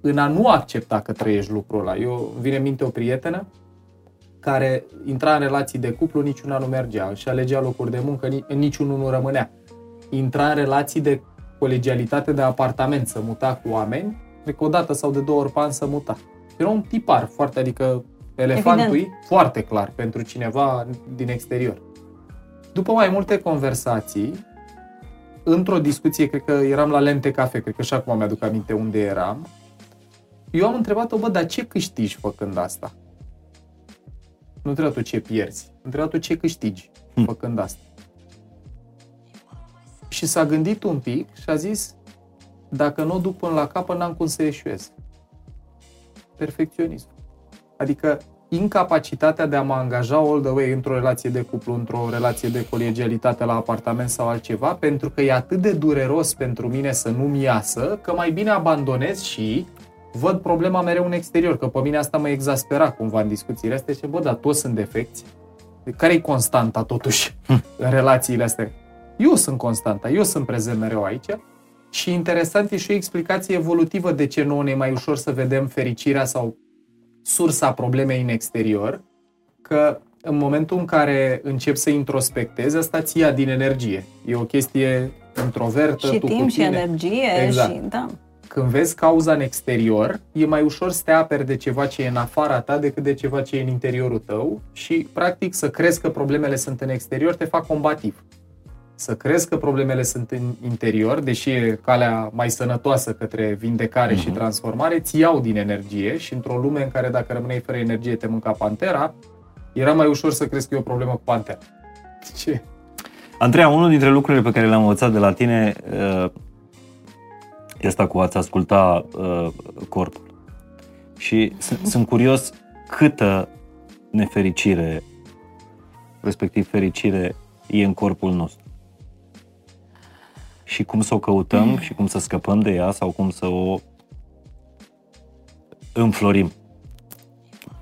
în a nu accepta că trăiești lucrul ăla. Eu îmi vine în minte o prietenă care intra în relații de cuplu, niciuna nu mergea și alegea locuri de muncă, ni- niciunul nu rămânea. Intra în relații de colegialitate de apartament, să muta cu oameni, cred că o dată sau de două ori pe an să muta. Era un tipar foarte, adică elefantul e foarte clar pentru cineva din exterior. După mai multe conversații, într-o discuție, cred că eram la Lente Cafe, cred că și acum mi-aduc aminte unde eram, eu am întrebat-o, bă, dar ce câștigi făcând asta? Nu întrebat-o ce pierzi, am întrebat-o ce câștigi Hm. făcând asta. Și s-a gândit un pic și a zis, dacă nu o duc până la capăt, n-am cum să eșuez. Perfecționism. Adică incapacitatea de a mă angaja all the way într-o relație de cuplu, într-o relație de colegialitate la apartament sau altceva, pentru că e atât de dureros pentru mine să nu-mi iasă, că mai bine abandonez și văd problema mereu în exterior, că pe mine asta mă exaspera cumva în discuțiile astea și bă, dar toți sunt defecți. Care e constanta totuși în relațiile astea? Eu sunt constanta, eu sunt prezent mereu aici și interesant e și o explicație evolutivă de ce nouă ne e mai ușor să vedem fericirea sau sursa problemei în exterior, că în momentul în care încep să introspectezi, asta ți ia din energie. E o chestie introvertă, și tu timp cu și tine. energie Exact. și da. Când vezi cauza în exterior, e mai ușor să te aperi de ceva ce e în afara ta decât de ceva ce e în interiorul tău și, practic, să crezi că problemele sunt în exterior te fac combativ. Să crezi că problemele sunt în interior, deși e calea mai sănătoasă către vindecare și transformare, ți iau din energie și într-o lume în care dacă rămâneai fără energie te mânca pantera, era mai ușor să crezi că e o problemă cu pantera. Ce? Andreea, unul dintre lucrurile pe care le-am învățat de la tine uh, e asta cu a-ți asculta uh, corpul. Și sunt, sunt curios câtă nefericire, respectiv fericire, e în corpul nostru. Și cum să o căutăm și cum să scăpăm de ea sau cum să o înflorim.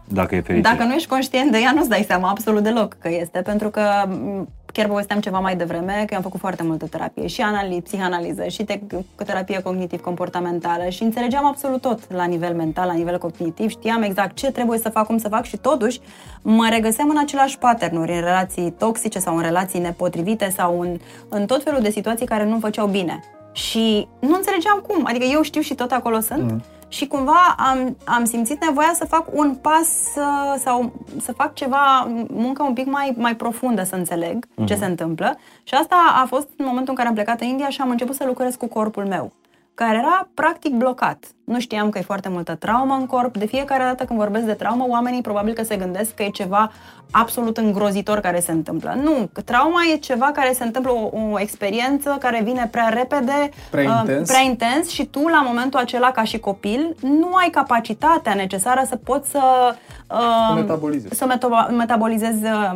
Dacă e fericire. Dacă nu ești conștient de ea, nu-ți dai seama absolut deloc că este, pentru că m, chiar povesteam ceva mai devreme, că eu am făcut foarte multă terapie, și analiz, psihanaliză, și te- terapie cognitiv-comportamentală și înțelegeam absolut tot la nivel mental, la nivel cognitiv, știam exact ce trebuie să fac, cum să fac și totuși mă regăseam în același patternuri, în relații toxice sau în relații nepotrivite sau în, în tot felul de situații care nu-mi făceau bine. Și nu înțelegeam cum, adică eu știu și tot acolo sunt, Mm. Și cumva am, am simțit nevoia să fac un pas uh, sau să fac ceva, muncă un pic mai, mai profundă să înțeleg ce se întâmplă. Și asta a fost în momentul în care am plecat în India și am început să lucrez cu corpul meu, care era practic blocat. Nu știam că e foarte multă traumă în corp. De fiecare dată când vorbesc de traumă, oamenii probabil că se gândesc că e ceva absolut îngrozitor care se întâmplă. Nu, că trauma e ceva care se întâmplă, o, o experiență care vine prea repede, Prea uh, intens. prea intens și tu la momentul acela ca și copil nu ai capacitatea necesară să poți să uh, metabolizezi. să meto- metabolizezi uh,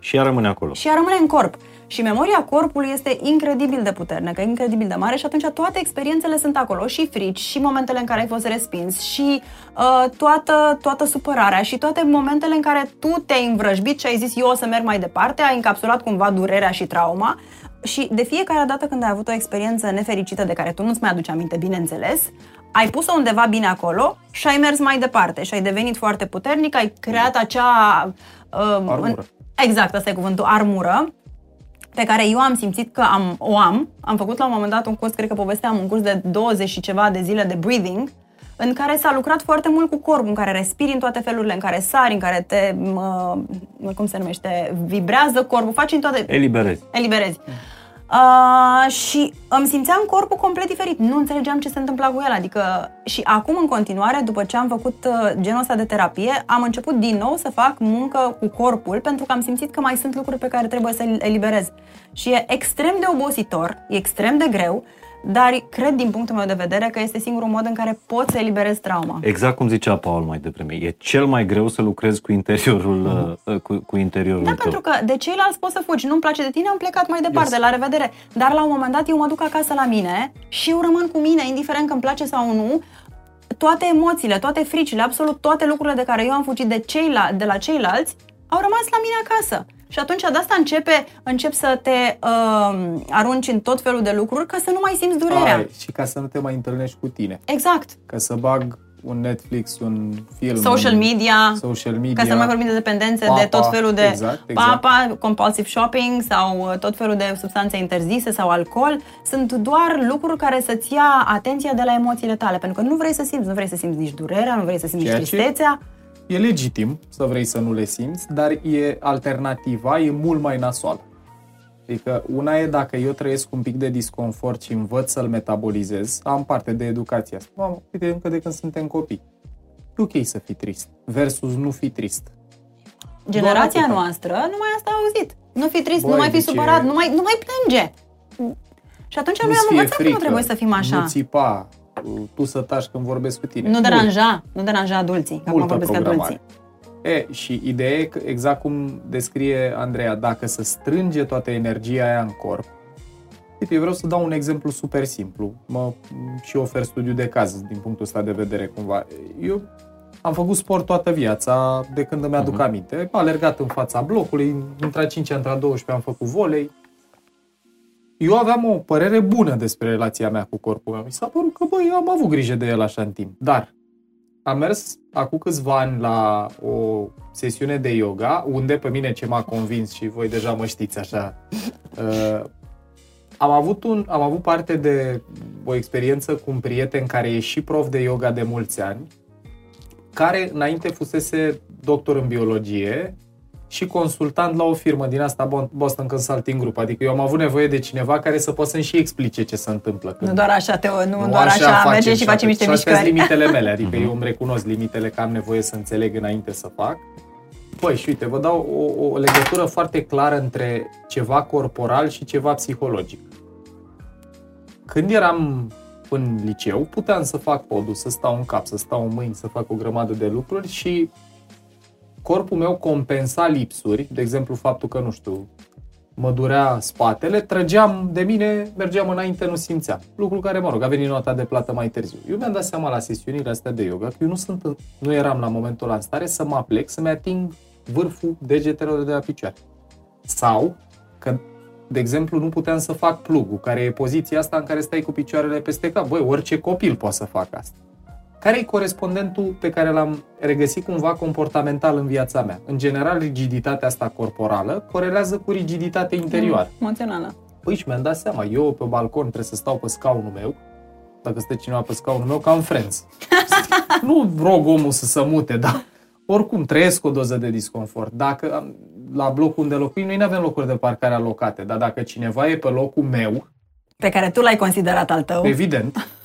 Și ea rămâne acolo. și ea rămâne în corp. Și memoria corpului este incredibil de puternică, incredibil de mare și atunci toate experiențele sunt acolo, și frici, și momentele în care ai fost respins, și uh, toată, toată supărarea, și toate momentele în care tu te-ai învrăjbit și ai zis eu o să merg mai departe, ai încapsulat cumva durerea și trauma și de fiecare dată când ai avut o experiență nefericită de care tu nu-ți mai aduci aminte, bineînțeles, ai pus-o undeva bine acolo și ai mers mai departe și ai devenit foarte puternic, ai creat acea... Uh, armură. Exact, asta e cuvântul, armură, pe care eu am simțit că am, o am. Am făcut la un moment dat un curs, cred că povesteam, un curs de 20 și ceva de zile de breathing, în care s-a lucrat foarte mult cu corpul, în care respiri în toate felurile, în care sari, în care te, mă, cum se numește, vibrează corpul, faci în toate... Eliberezi. Eliberezi. Mm. Uh, și îmi simțeam corpul complet diferit. Nu înțelegeam ce se întâmpla cu el. Adică și acum în continuare, după ce am făcut uh, genul ăsta de terapie, am început din nou să fac muncă cu corpul pentru că am simțit că mai sunt lucruri pe care trebuie să le eliberez. Și e extrem de obositor, e extrem de greu, dar cred din punctul meu de vedere că este singurul mod în care pot să eliberezi trauma. Exact cum zicea Paul mai devreme, e cel mai greu să lucrezi cu interiorul, mm-hmm. cu, cu interiorul Da, tău. pentru că de ceilalți poți să fugi, nu-mi place de tine, am plecat mai departe, yes. la revedere. Dar la un moment dat eu mă duc acasă la mine și eu rămân cu mine, indiferent că îmi place sau nu, toate emoțiile, toate fricile, absolut toate lucrurile de care eu am fugit de, ceila, de la ceilalți, au rămas la mine acasă. Și atunci de asta începe, încep să te uh, arunci în tot felul de lucruri ca să nu mai simți durerea. Ai, și ca să nu te mai întâlnești cu tine. Exact. Ca să bag un Netflix, un film, social media, social media ca să nu mai vorbim de dependențe, papa, de tot felul de exact, exact. papa, compulsive shopping sau uh, tot felul de substanțe interzise sau alcool, sunt doar lucruri care să-ți ia atenția de la emoțiile tale, pentru că nu vrei să simți, nu vrei să simți nici durerea, nu vrei să simți nici tristețea. Ce E legitim să vrei să nu le simți, dar e alternativa, e mult mai nasoală. Adică una e dacă eu trăiesc un pic de disconfort și învăț să-l metabolizez, am parte de educația asta. Mamă, uite, încă de când suntem copii. E ok să fii trist, versus nu fi trist. Generația noastră nu mai asta a auzit. Nu fi trist, Băi, nu mai fi supărat, nu mai, nu mai plânge. Și atunci noi am învățat frică, că nu trebuie să fim așa. Nu țipa, tu să taci când vorbesc cu tine. Nu deranja, nu deranja adulții, că acum vorbesc adulții. E, și ideea e că, exact cum descrie Andreea, dacă să strânge toată energia aia în corp, Uite, eu vreau să dau un exemplu super simplu. Mă și ofer studiu de caz din punctul ăsta de vedere cumva. Eu am făcut sport toată viața, de când îmi aduc uh-huh. aminte. Am alergat în fața blocului, între 5 între 12 am făcut volei, eu aveam o părere bună despre relația mea cu corpul meu. Mi s-a părut că, băi, am avut grijă de el așa în timp. Dar am mers acum câțiva ani la o sesiune de yoga, unde pe mine ce m-a convins și voi deja mă știți așa, uh, am avut, un, am avut parte de o experiență cu un prieten care e și prof de yoga de mulți ani, care înainte fusese doctor în biologie și consultant la o firmă din asta Boston Consulting Group. Adică eu am avut nevoie de cineva care să poată să-mi și explice ce se întâmplă. Când... Nu doar așa, te, nu, nu doar așa, așa merge și face niște mișcări. Și limitele mele, adică eu îmi recunosc limitele că am nevoie să înțeleg înainte să fac. Păi, și uite, vă dau o, o legătură foarte clară între ceva corporal și ceva psihologic. Când eram în liceu, puteam să fac podul, să stau în cap, să stau în mâini, să fac o grămadă de lucruri și corpul meu compensa lipsuri, de exemplu faptul că, nu știu, mă durea spatele, trăgeam de mine, mergeam înainte, nu simțeam. Lucru care, mă rog, a venit nota de plată mai târziu. Eu mi-am dat seama la sesiunile astea de yoga că eu nu, sunt, nu eram la momentul ăla în stare să mă aplec, să-mi ating vârful degetelor de la picioare. Sau că, de exemplu, nu puteam să fac plugul, care e poziția asta în care stai cu picioarele peste cap. Băi, orice copil poate să facă asta. Care e corespondentul pe care l-am regăsit cumva comportamental în viața mea? În general, rigiditatea asta corporală corelează cu rigiditatea interioară. Mm, emoțională. Păi și mi-am dat seama, eu pe balcon trebuie să stau pe scaunul meu, dacă stă cineva pe scaunul meu, ca în Friends. nu rog omul să se mute, dar oricum trăiesc o doză de disconfort. Dacă la blocul unde locuim, noi nu avem locuri de parcare alocate, dar dacă cineva e pe locul meu, pe care tu l-ai considerat al tău. Evident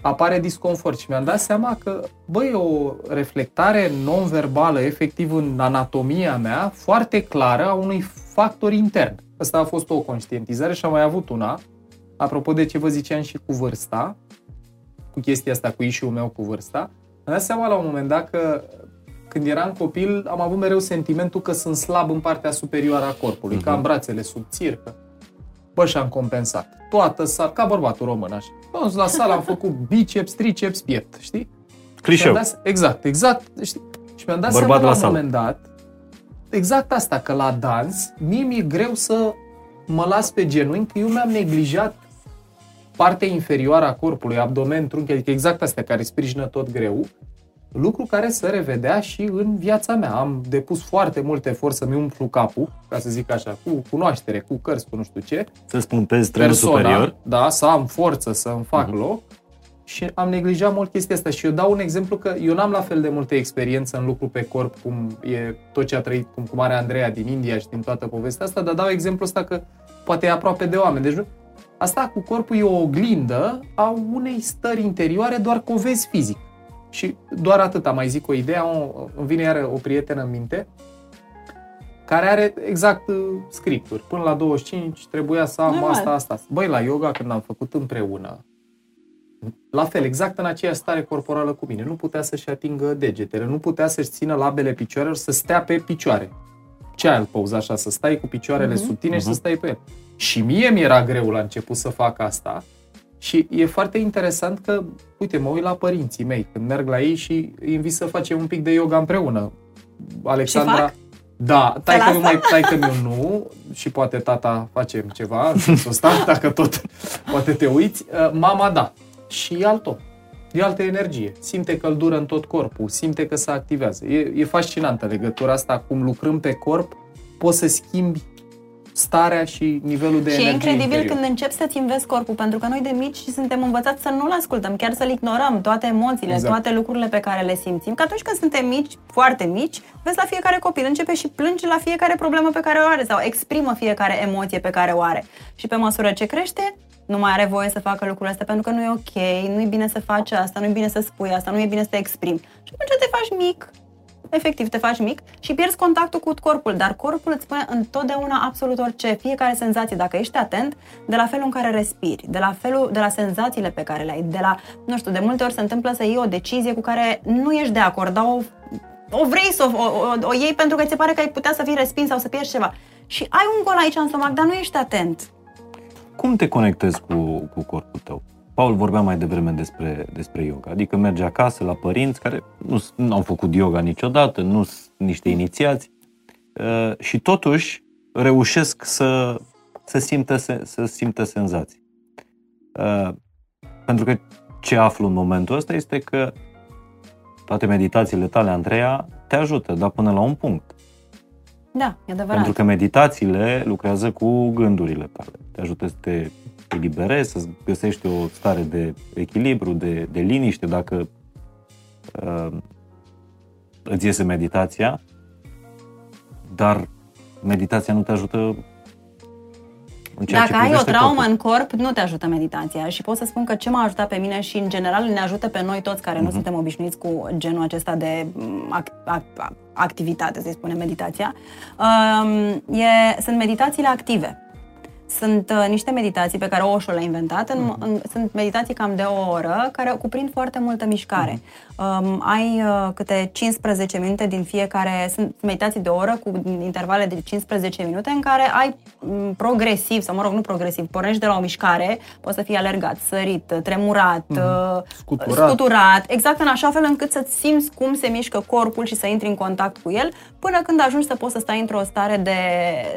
apare disconfort și mi-am dat seama că, băi, o reflectare non-verbală, efectiv în anatomia mea, foarte clară a unui factor intern. Asta a fost o conștientizare și am mai avut una, apropo de ce vă ziceam și cu vârsta, cu chestia asta, cu ișiul meu cu vârsta, am dat seama la un moment dat că când eram copil am avut mereu sentimentul că sunt slab în partea superioară a corpului, uh-huh. că am brațele subțiri, că Bă, și am compensat. Toată sala, ca bărbatul român, așa. Am dus la sală, am făcut biceps, triceps, piept, știi? Clișeu. Mi-am dat- exact, exact. Știi? Și mi-am dat Bărbat seama la la un sală. moment dat, exact asta, că la dans, mie mi-e greu să mă las pe genunchi, că eu mi-am neglijat partea inferioară a corpului, abdomen, trunchi, adică exact astea care sprijină tot greu, lucru care se revedea și în viața mea. Am depus foarte mult efort să-mi umplu capul, ca să zic așa, cu cunoaștere, cu cărți, cu nu știu ce, Să spuntezi trenul superior. da, să am forță, să îmi fac Mhm. loc și am neglijat mult chestia asta și eu dau un exemplu că eu n-am la fel de multă experiență în lucru pe corp cum e tot ce a trăit, cum, cum are Andreea din India și din toată povestea asta, dar dau exemplu ăsta că poate e aproape de oameni. Deci nu, asta cu corpul e o oglindă a unei stări interioare, doar că o vezi fizic. Și doar atât, mai zic o idee, am o, îmi vine iară o prietenă în minte, care are exact uh, scripturi. Până la 25 trebuia să am Normal. asta, asta, asta. Băi, la yoga când am făcut împreună, la fel, exact în aceeași stare corporală cu mine, nu putea să-și atingă degetele, nu putea să-și țină labele picioarelor, să stea pe picioare. Child pose, așa, să stai cu picioarele Mhm. sub tine și să Mhm. stai pe el. Și mie mi-era greu la început să fac asta și e foarte interesant că, uite, mă uit la părinții mei când merg la ei și îi invit să facem un pic de yoga împreună. Alexandra, fac? da, tai că lasă? mai tai că nu și poate tata facem ceva în sensul ăsta, dacă tot poate te uiți. Uh, Mama da. Și e alt om. E altă energie. Simte căldură în tot corpul, simte că se activează. E, e fascinantă legătura asta, cum lucrând pe corp, poți să schimbi starea și nivelul de și e energie incredibil interior. când începi să-ți înveți corpul, pentru că noi de mici suntem învățați să nu-l ascultăm, chiar să-l ignorăm, toate emoțiile, Exact. toate lucrurile pe care le simțim. Că atunci când suntem mici, foarte mici, vezi la fiecare copil, începe și plânge la fiecare problemă pe care o are sau exprimă fiecare emoție pe care o are. Și pe măsură ce crește, nu mai are voie să facă lucrurile astea pentru că nu e ok, nu e bine să faci asta, nu e bine să spui asta, nu e bine să te exprimi. Și atunci te faci mic, efectiv te faci mic și pierzi contactul cu corpul, dar corpul îți spune întotdeauna absolut orice, fiecare senzație, dacă ești atent, de la felul în care respiri, de la felul, de la senzațiile pe care le ai, de la, nu știu, de multe ori se întâmplă să iei o decizie cu care nu ești de acord, dar o, o vrei să o, o, o iei pentru că ți se pare că ai putea să fii respins sau să pierzi ceva. Și ai un gol aici în stomac, dar nu ești atent. Cum te conectezi cu, cu corpul tău? Paul vorbea mai devreme despre, despre yoga, adică merge acasă la părinți care nu, s- nu au făcut yoga niciodată, nu sunt niște inițiați uh, și totuși reușesc să, să, simtă, se- să simtă senzații. Uh, pentru că ce aflu în momentul ăsta este că toate meditațiile tale, Andreea, te ajută, dar până la un punct. Da, e adevărat. Pentru că meditațiile lucrează cu gândurile tale. Te ajută să te eliberezi, să găsești o stare de echilibru, de, de liniște, dacă uh, îți iese meditația, dar meditația nu te ajută în ceea Dacă ce ai o privește traumă corpul. în corp, nu te ajută meditația și pot să spun că ce m-a ajutat pe mine și în general ne ajută pe noi toți care nu suntem obișnuiți cu genul acesta de mm, ac- ac- activitate, să-i spunem, meditația, um, e, sunt meditațiile active. Sunt uh, niște meditații pe care Osho le-a inventat. În, în, sunt meditații cam de o oră care cuprind foarte multă mișcare. Um, ai uh, câte 15 minute din fiecare, sunt meditații de o oră cu intervale de 15 minute în care ai m, progresiv, sau mă rog, nu progresiv, pornești de la o mișcare, poți să fii alergat, sărit, tremurat, uh, Scuturat. scuturat, exact în așa fel încât să-ți simți cum se mișcă corpul și să intri în contact cu el, până când ajungi să poți să stai într-o stare de,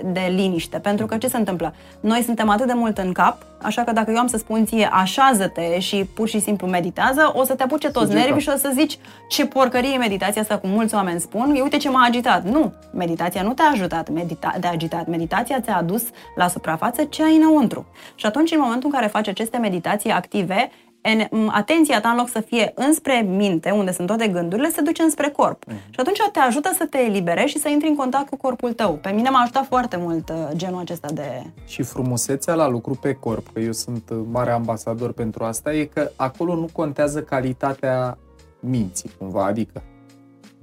de liniște. Pentru că ce se întâmplă? Noi suntem atât de mult în cap, așa că dacă eu am să spun ție așează-te și pur și simplu meditează, o să te apuce toți Sugeta. nervii și o să zici ce porcărie e meditația asta, cum mulți oameni spun, eu uite ce m-a agitat. Nu, meditația nu te-a ajutat medita- de agitat, meditația ți-a adus la suprafață ce ai înăuntru. Și atunci, în momentul în care faci aceste meditații active, en- m, atenția ta în loc să fie înspre minte, unde sunt toate gândurile, se duce înspre corp. Și atunci te ajută să te eliberezi și să intri în contact cu corpul tău. Pe mine m-a ajutat foarte mult uh, genul acesta de... Și frumusețea la lucru pe corp, că eu sunt uh, mare ambasador pentru asta, e că acolo nu contează calitatea minții, cumva, adică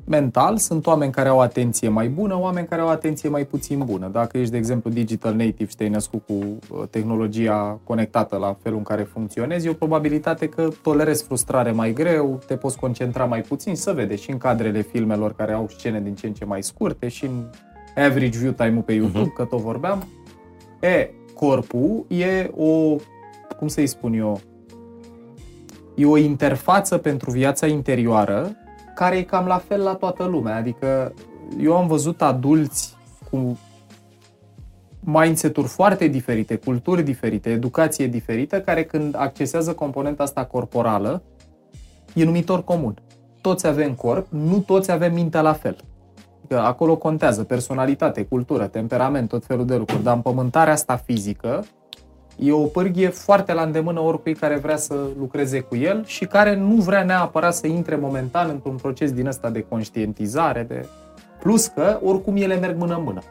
mental sunt oameni care au atenție mai bună, oameni care au atenție mai puțin bună. Dacă ești, de exemplu, digital native și te-ai născut cu uh, tehnologia conectată la felul în care funcționezi, e o probabilitate că tolerezi frustrare mai greu, te poți concentra mai puțin, să vede și în cadrele filmelor care au scene din ce în ce mai scurte și în average view time-ul pe YouTube, că tot vorbeam. E, corpul e o, cum să-i spun eu, e o interfață pentru viața interioară care e cam la fel la toată lumea. Adică eu am văzut adulți cu mindset-uri foarte diferite, culturi diferite, educație diferită, care când accesează componenta asta corporală, e numitor comun. Toți avem corp, nu toți avem mintea la fel. Că acolo contează personalitate, cultură, temperament, tot felul de lucruri, dar împământarea asta fizică e o pârghie foarte la îndemână oricui care vrea să lucreze cu el și care nu vrea neapărat să intre momentan într-un proces din ăsta de conștientizare, de... plus că oricum ele merg mână-mână.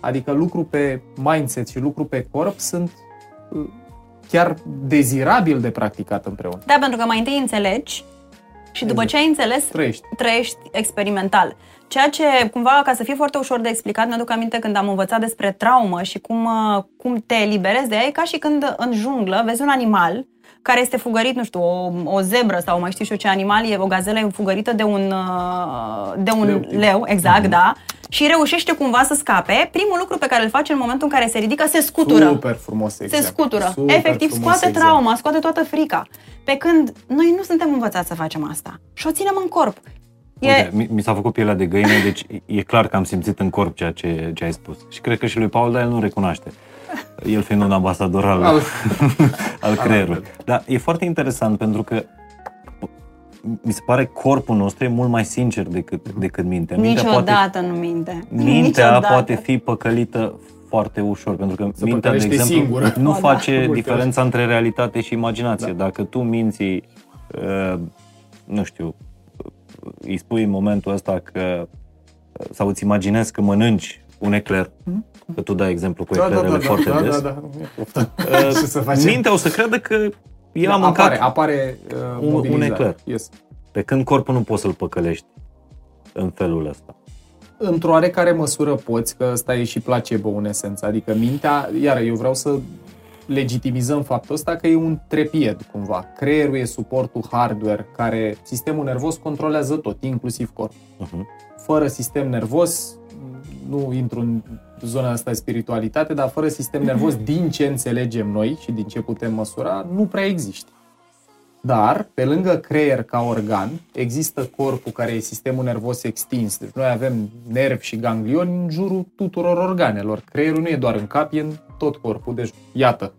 Adică lucru pe mindset și lucru pe corp sunt uh, chiar dezirabil de practicat împreună. Da, pentru că mai întâi înțelegi și după ce ai înțeles, Trăiești. trăiești experimental. Ceea ce, cumva, ca să fie foarte ușor de explicat, mi-aduc aminte când am învățat despre traumă și cum, uh, cum te eliberezi de ea, e ca și când în junglă vezi un animal care este fugărit, nu știu, o, o zebră sau mai știu și eu ce animal, e o gazelă e fugărită de un, uh, de un Leu. leu, exact, da, și reușește cumva să scape, primul lucru pe care îl face în momentul în care se ridică, se scutură. Super frumos exact. se scutură. Super Efectiv, frumos scoate exemplu. trauma, scoate toată frica. Pe când noi nu suntem învățați să facem asta. Și o ținem în corp. E, Uite, mi, mi s-a făcut pielea de găină, deci e clar că am simțit în corp ceea ce, ce ai spus. Și cred că și lui Paul, dar el nu recunoaște. El fiind un ambasador al, Al- al creierului. Dar e foarte interesant pentru că mi se pare corpul nostru e mult mai sincer decât, decât mintea. Mintea niciodată nu minte. mintea Niciodată. poate fi păcălită foarte ușor, pentru că Se mintea, de păcălește exemplu, singură. nu Ba da. face Multe diferența între realitate și imaginație. Da. Dacă tu minți, uh, nu știu, îi spui în momentul ăsta că sau îți imaginezi că mănânci un ecler, că tu dai exemplu cu Da, da, eclerele da, foarte da, des, da, da, nu e poftă. uh, Ce să facem? mintea o să creadă că el a Da, mâncat, apare, apare uh, un- un mobilizare. ecler. Yes. pe când corpul nu poți să-l păcălești în felul ăsta. Într-o oarecare măsură poți, că ăsta e și placebo în esență. Adică mintea, iar eu vreau să legitimizăm faptul ăsta că e un trepied cumva. Creierul e suportul hardware care sistemul nervos controlează tot, inclusiv corpul. Uh-huh. Fără sistem nervos, nu intru în zona asta de spiritualitate, dar fără sistem nervos, din ce înțelegem noi și din ce putem măsura, nu prea există. Dar, pe lângă creier ca organ, există corpul care e sistemul nervos extins. Deci noi avem nervi și ganglioni în jurul tuturor organelor. Creierul nu e doar în cap, e în tot corpul. Deci, iată,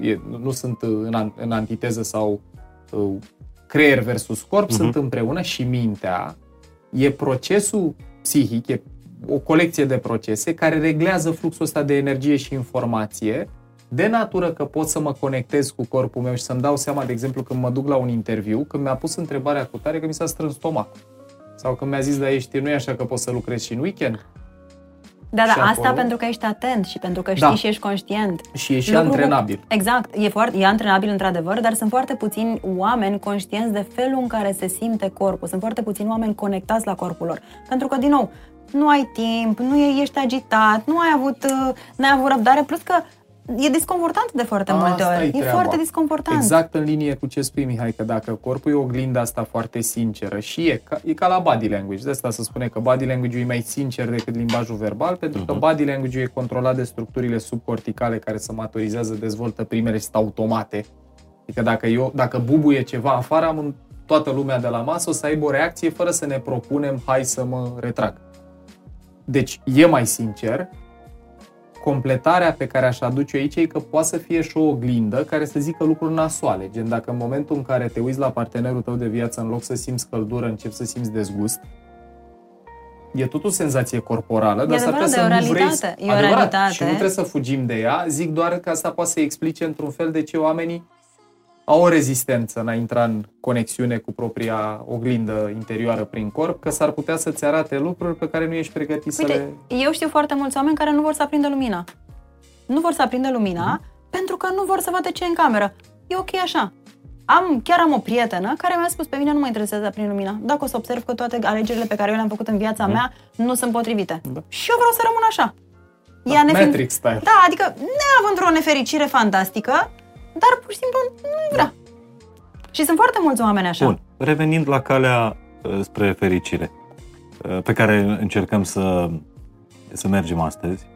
e, nu sunt în, an- în antiteză sau uh, creier versus corp, Mhm. sunt împreună și mintea e procesul psihic, e o colecție de procese care reglează fluxul ăsta de energie și informație de natură că pot să mă conectez cu corpul meu și să-mi dau seama, de exemplu, când mă duc la un interviu, când mi-a pus întrebarea cu tare că mi s-a strâns stomacul. Sau când mi-a zis, da, ești, nu e așa că poți să lucrezi și în weekend? Da, Și da, asta acolo- pentru că ești atent și pentru că știi Da. și ești conștient. Și e și Lucru- antrenabil. Exact, e, foarte, e antrenabil într-adevăr, dar sunt foarte puțini oameni conștienți de felul în care se simte corpul. Sunt foarte puțini oameni conectați la corpul lor. Pentru că, din nou, nu ai timp, nu e, ești agitat, nu ai avut, uh, n-ai avut răbdare, plus că e disconfortant de foarte multe Asta ori. e E treaba. foarte disconfortant. Exact în linie cu ce spui, Mihai, că dacă corpul e oglinda asta foarte sinceră și e ca, e ca la body language, de asta se spune că body language-ul e mai sincer decât limbajul verbal, pentru că body language-ul e controlat de structurile subcorticale care se maturizează, dezvoltă primele și sunt automate. Adică dacă, eu, dacă bubuie ceva afară, am în toată lumea de la masă o să aibă o reacție fără să ne propunem, hai să mă retrag. Deci e mai sincer, completarea pe care aș aduce aici e că poate să fie și o oglindă care să zică lucruri nasoale. Gen, dacă în momentul în care te uiți la partenerul tău de viață, în loc să simți căldură, începi să simți dezgust, e tot o senzație corporală, dar s-ar putea adevărat, să e o nu vrei... realitate, e o Adevărat, realitate. Și nu trebuie să fugim de ea. Zic doar că asta poate să explice într-un fel de ce oamenii au o rezistență în a intra în conexiune cu propria oglindă interioară prin corp, că s-ar putea să-ți arate lucruri pe care nu ești pregătit să Uite, le... eu știu foarte mulți oameni care nu vor să aprindă lumina. Nu vor să aprindă lumina Mhm. pentru că nu vor să vadă ce e în cameră. E ok așa. Am, chiar am o prietenă care mi-a spus pe mine nu mă interesează să aprind lumina. Dacă o să observ că toate alegerile pe care eu le-am făcut în viața mea nu sunt potrivite. Mhm. Da. Și eu vreau să rămân așa. Da, Ea nefiind- Matrix style. Da, adică neavând o nefericire fantastică, dar pur și simplu nu vrea. Și sunt foarte mulți oameni așa. Bun, revenind la calea uh, spre fericire, uh, pe care încercăm să, să mergem astăzi,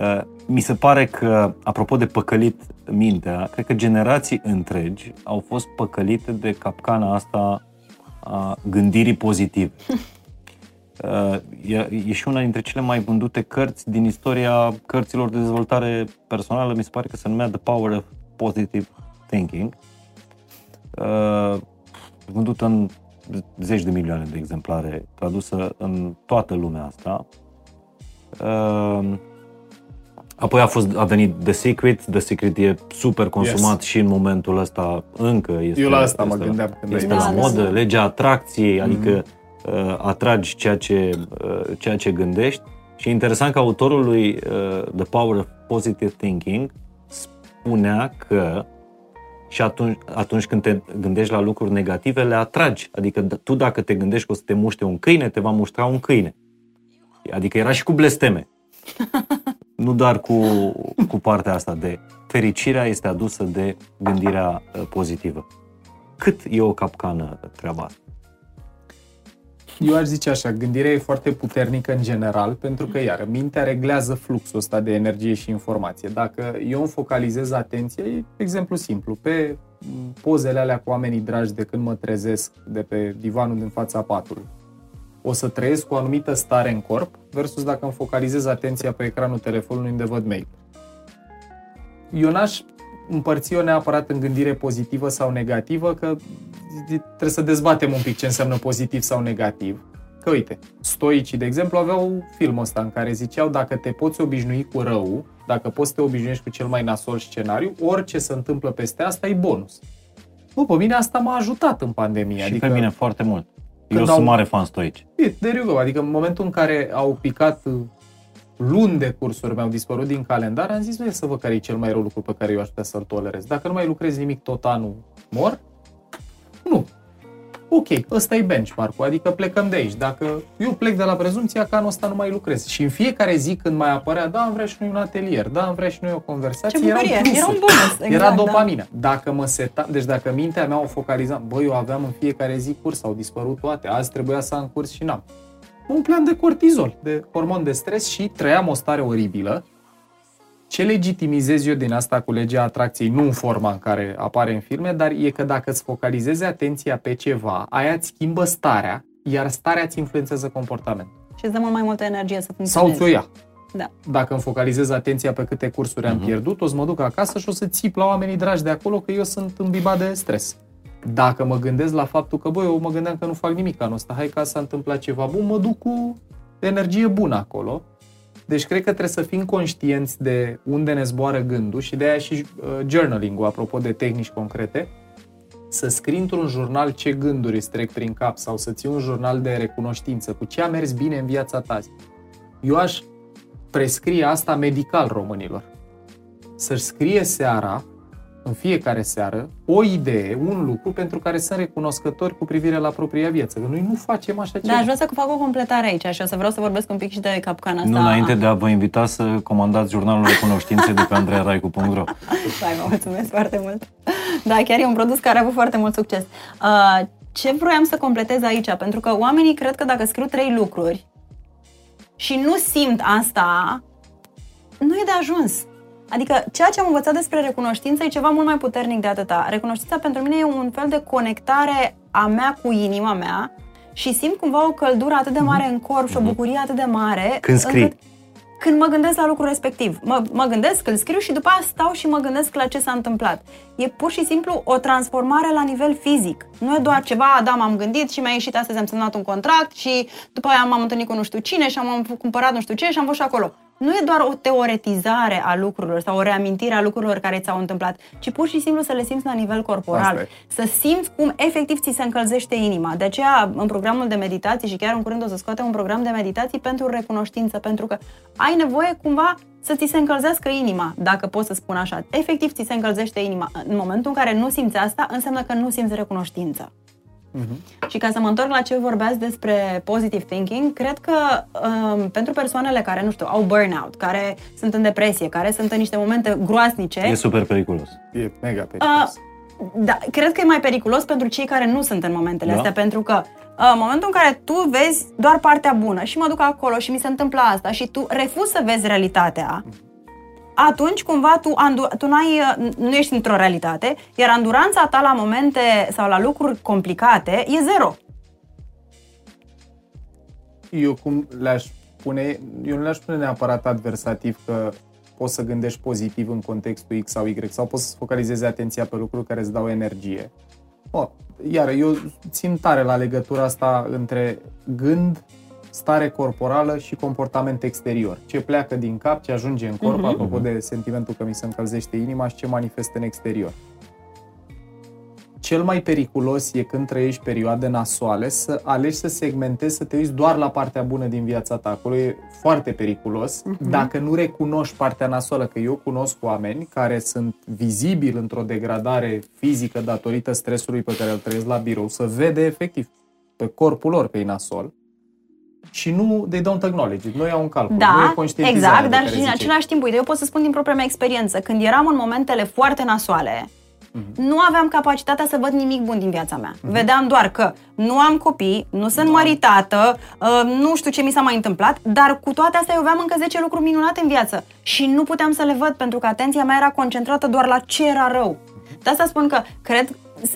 uh, mi se pare că, apropo de păcălit mintea, cred că generații întregi au fost păcălite de capcana asta a gândirii pozitive. Uh, e, e și una dintre cele mai vândute cărți din istoria cărților de dezvoltare personală, mi se pare că se numea The Power of Positive Thinking. Uh, vândută în zeci de milioane de exemplare, tradusă în toată lumea asta. Uh, apoi a, fost, a venit The Secret. The Secret e super consumat yes. și în momentul ăsta încă este, Eu la asta este, mă gândeam când este ai la Da, da, modă, da. legea atracției, adică uh, atragi ceea ce, uh, ceea ce gândești. Și e interesant că autorul lui uh, The Power of Positive Thinking spunea că și atunci, atunci când te gândești la lucruri negative, le atragi. Adică d- tu dacă te gândești că o să te muște un câine, te va muștra un câine. Adică era și cu blesteme. nu doar cu, cu partea asta de fericirea este adusă de gândirea uh, pozitivă. Cât e o capcană treaba asta? Eu aș zice așa, gândirea e foarte puternică în general, pentru că, iar, mintea reglează fluxul ăsta de energie și informație. Dacă eu îmi focalizez atenția, e exemplu simplu, pe m, pozele alea cu oamenii dragi de când mă trezesc de pe divanul din fața patului, o să trăiesc cu o anumită stare în corp, versus dacă îmi focalizez atenția pe ecranul telefonului unde văd mail. Eu n-aș împărți-o neapărat în gândire pozitivă sau negativă, că trebuie să dezbatem un pic ce înseamnă pozitiv sau negativ. Că uite, stoicii, de exemplu, aveau filmul ăsta în care ziceau dacă te poți obișnui cu rău, dacă poți să te obișnuiești cu cel mai nasol scenariu, orice se întâmplă peste asta e bonus. Bă, pe mine asta m-a ajutat în pandemie. Și adică pe mine foarte mult. Eu Când sunt au- mare fan stoici. E, there you go. Adică în momentul în care au picat uh, luni de cursuri mi-au dispărut din calendar, am zis, "Băi, să văd care e cel mai rău lucru pe care eu aș putea să-l tolerez. Dacă nu mai lucrez nimic tot anul, mor? Nu. Ok, ăsta e benchmark-ul, adică plecăm de aici. Dacă eu plec de la prezumția că anul ăsta nu mai lucrez și în fiecare zi când mai apărea, da, am vrea și noi un atelier, da, am vrea și noi o conversație, Ce erau bucurie! plusuri. Era un bonus. Exact, Era da. dopamina. Dacă mă seta, deci dacă mintea mea o focalizam, băi, eu aveam în fiecare zi curs, au dispărut toate, azi trebuia să am curs și n-am. Un plan de cortizol, de hormon de stres și trăiam o stare oribilă. Ce legitimizez eu din asta cu legea atracției, nu în forma în care apare în filme, dar e că dacă îți focalizezi atenția pe ceva, aia îți schimbă starea, iar starea îți influențează comportamentul. Și îți dă mult mai multă energie să Sau funcționezi. ți-o ia. Da. Dacă îmi focalizez atenția pe câte cursuri am pierdut, o să mă duc acasă și o să țip la oamenii dragi de acolo că eu sunt îmbibat de stres. Dacă mă gândesc la faptul că, băi, eu mă gândeam că nu fac nimic anul ăsta, hai ca s-a întâmplat ceva bun, mă duc cu energie bună acolo. Deci cred că trebuie să fim conștienți de unde ne zboară gândul și de aia și uh, journaling-ul, apropo de tehnici concrete, să scrii într-un jurnal ce gânduri îți trec prin cap sau să ții un jurnal de recunoștință cu ce a mers bine în viața ta. Eu aș prescrie asta medical românilor. Să-și scrie seara, în fiecare seară, o idee, un lucru pentru care sunt recunoscători cu privire la propria viață. Că noi nu facem așa Da, ceva. aș vrea să fac o completare aici și o să vreau să vorbesc un pic și de capcana asta. Nu înainte de a vă invita să comandați jurnalul de cunoștințe de pe andrearaicu.ro Hai, vă mulțumesc foarte mult. Da, chiar e un produs care a avut foarte mult succes. Uh, ce vroiam să completez aici? Pentru că oamenii cred că dacă scriu trei lucruri și nu simt asta, nu e de ajuns. Adică ceea ce am învățat despre recunoștință e ceva mult mai puternic de atâta. Recunoștința pentru mine e un fel de conectare a mea cu inima mea și simt cumva o căldură atât de mare în corp și o bucurie atât de mare. Când scrii. încât când mă gândesc la lucrul respectiv. Mă, mă gândesc, îl scriu și după aia stau și mă gândesc la ce s-a întâmplat. E pur și simplu o transformare la nivel fizic. Nu e doar ceva, da, m-am gândit și mi-a ieșit astăzi, am semnat un contract și după aia m-am întâlnit cu nu știu cine și am cumpărat nu știu ce și am fost și acolo. Nu e doar o teoretizare a lucrurilor sau o reamintire a lucrurilor care ți-au întâmplat, ci pur și simplu să le simți la nivel Asta corporal. e. Să simți cum efectiv ți se încălzește inima. De aceea, în programul de meditații și chiar în curând o să scoatem un program de meditații pentru recunoștință, pentru că ai nevoie cumva să ți se încălzească inima, dacă pot să spun așa. Efectiv, ți se încălzește inima. În momentul în care nu simți asta, înseamnă că nu simți recunoștință. Și ca să mă întorc la ce vorbeați despre positive thinking, cred că um, pentru persoanele care, nu știu, au burnout, care sunt în depresie, care sunt în niște momente groasnice, E super periculos. E mega periculos. da, cred că e mai periculos pentru cei care nu sunt în momentele Da. astea, pentru că uh, în momentul în care tu vezi doar partea bună și mă duc acolo și mi se întâmplă asta și tu refuzi să vezi realitatea, atunci cumva tu, andu- tu n-ai, nu ești într-o realitate, iar anduranța ta la momente sau la lucruri complicate e zero. Eu cum le-aș pune, eu nu le-aș pune neapărat adversativ că poți să gândești pozitiv în contextul X sau Y sau poți să focalizezi atenția pe lucruri care îți dau energie. O, iar eu țin tare la legătura asta între gând, stare corporală și comportament exterior. Ce pleacă din cap, ce ajunge în corp, uh-huh. apropo de sentimentul că mi se încălzește inima și ce manifestă în exterior. Cel mai periculos e când trăiești perioade nasoale să alegi să segmentezi, să te uiți doar la partea bună din viața ta. Acolo e foarte periculos uh-huh. dacă nu recunoști partea nasoală, că eu cunosc oameni care sunt vizibili într-o degradare fizică datorită stresului pe care îl trăiesc la birou, să vede efectiv pe corpul lor că e nasol și nu they don't acknowledge it, nu iau un calcul, Da, nu e exact, dar și în ziceai. același timp, uite, eu pot să spun din propria mea experiență, când eram în momentele foarte nasoale, nu aveam capacitatea să văd nimic bun din viața mea. Vedeam doar că nu am copii, nu sunt măritată, uh, nu știu ce mi s-a mai întâmplat, dar cu toate astea eu aveam încă 10 lucruri minunate în viață și nu puteam să le văd pentru că atenția mea era concentrată doar la ce era rău. De asta spun că cred,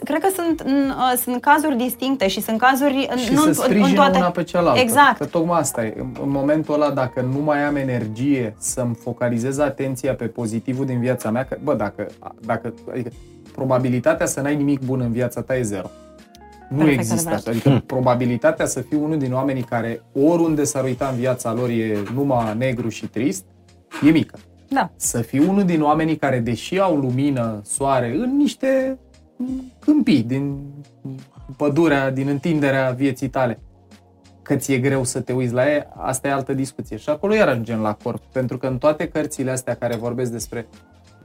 cred că sunt, uh, sunt cazuri distincte și sunt cazuri și nu să în, sprijină în toate. una pe cealaltă. Exact. Că tocmai asta e. În, în momentul ăla, dacă nu mai am energie să-mi focalizez atenția pe pozitivul din viața mea, că, bă, dacă, dacă adică, probabilitatea să n-ai nimic bun în viața ta e zero. Nu Perfect există adevărat. așa. Adică probabilitatea să fii unul din oamenii care oriunde s-ar uita în viața lor e numai negru și trist, e mică. Da. Să fii unul din oamenii care, deși au lumină, soare, în niște câmpii din pădurea, din întinderea vieții tale, că ți-e greu să te uiți la ea, asta e altă discuție. Și acolo iar ajungem la corp, pentru că în toate cărțile astea care vorbesc despre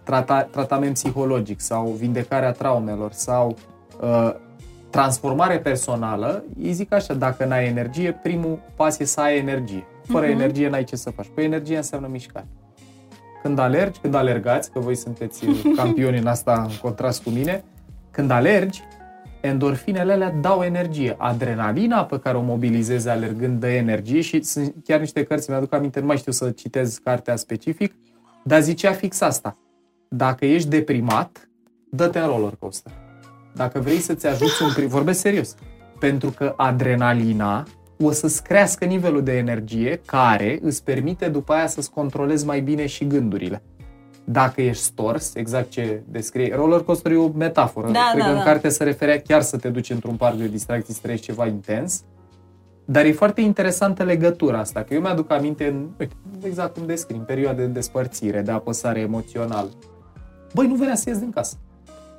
trata, tratament psihologic sau vindecarea traumelor sau uh, transformare personală, ei zic așa, dacă n-ai energie, primul pas e să ai energie. Fără uh-huh. energie n-ai ce să faci. Păi energie înseamnă mișcare. Când alergi, când alergați, că voi sunteți campioni în asta în contrast cu mine, când alergi, endorfinele alea dau energie. Adrenalina pe care o mobilizezi alergând dă energie și sunt chiar niște cărți, mi-aduc aminte, nu mai știu să citez cartea specific, dar zicea fix asta. Dacă ești deprimat, dă-te în roller coaster. Dacă vrei să-ți ajuți un prim... Vorbesc serios. Pentru că adrenalina o să-ți crească nivelul de energie care îți permite după aia să-ți controlezi mai bine și gândurile. Dacă ești stors, exact ce descrie, roller coaster e o metaforă. Da, Cred da, că în da. carte se referea chiar să te duci într-un parc de distracții, să trăiești ceva intens. Dar e foarte interesantă legătura asta, că eu mi-aduc aminte, în, uite, exact cum descrim, perioade de despărțire, de apăsare emoțională. Băi, nu venea să ies din casă.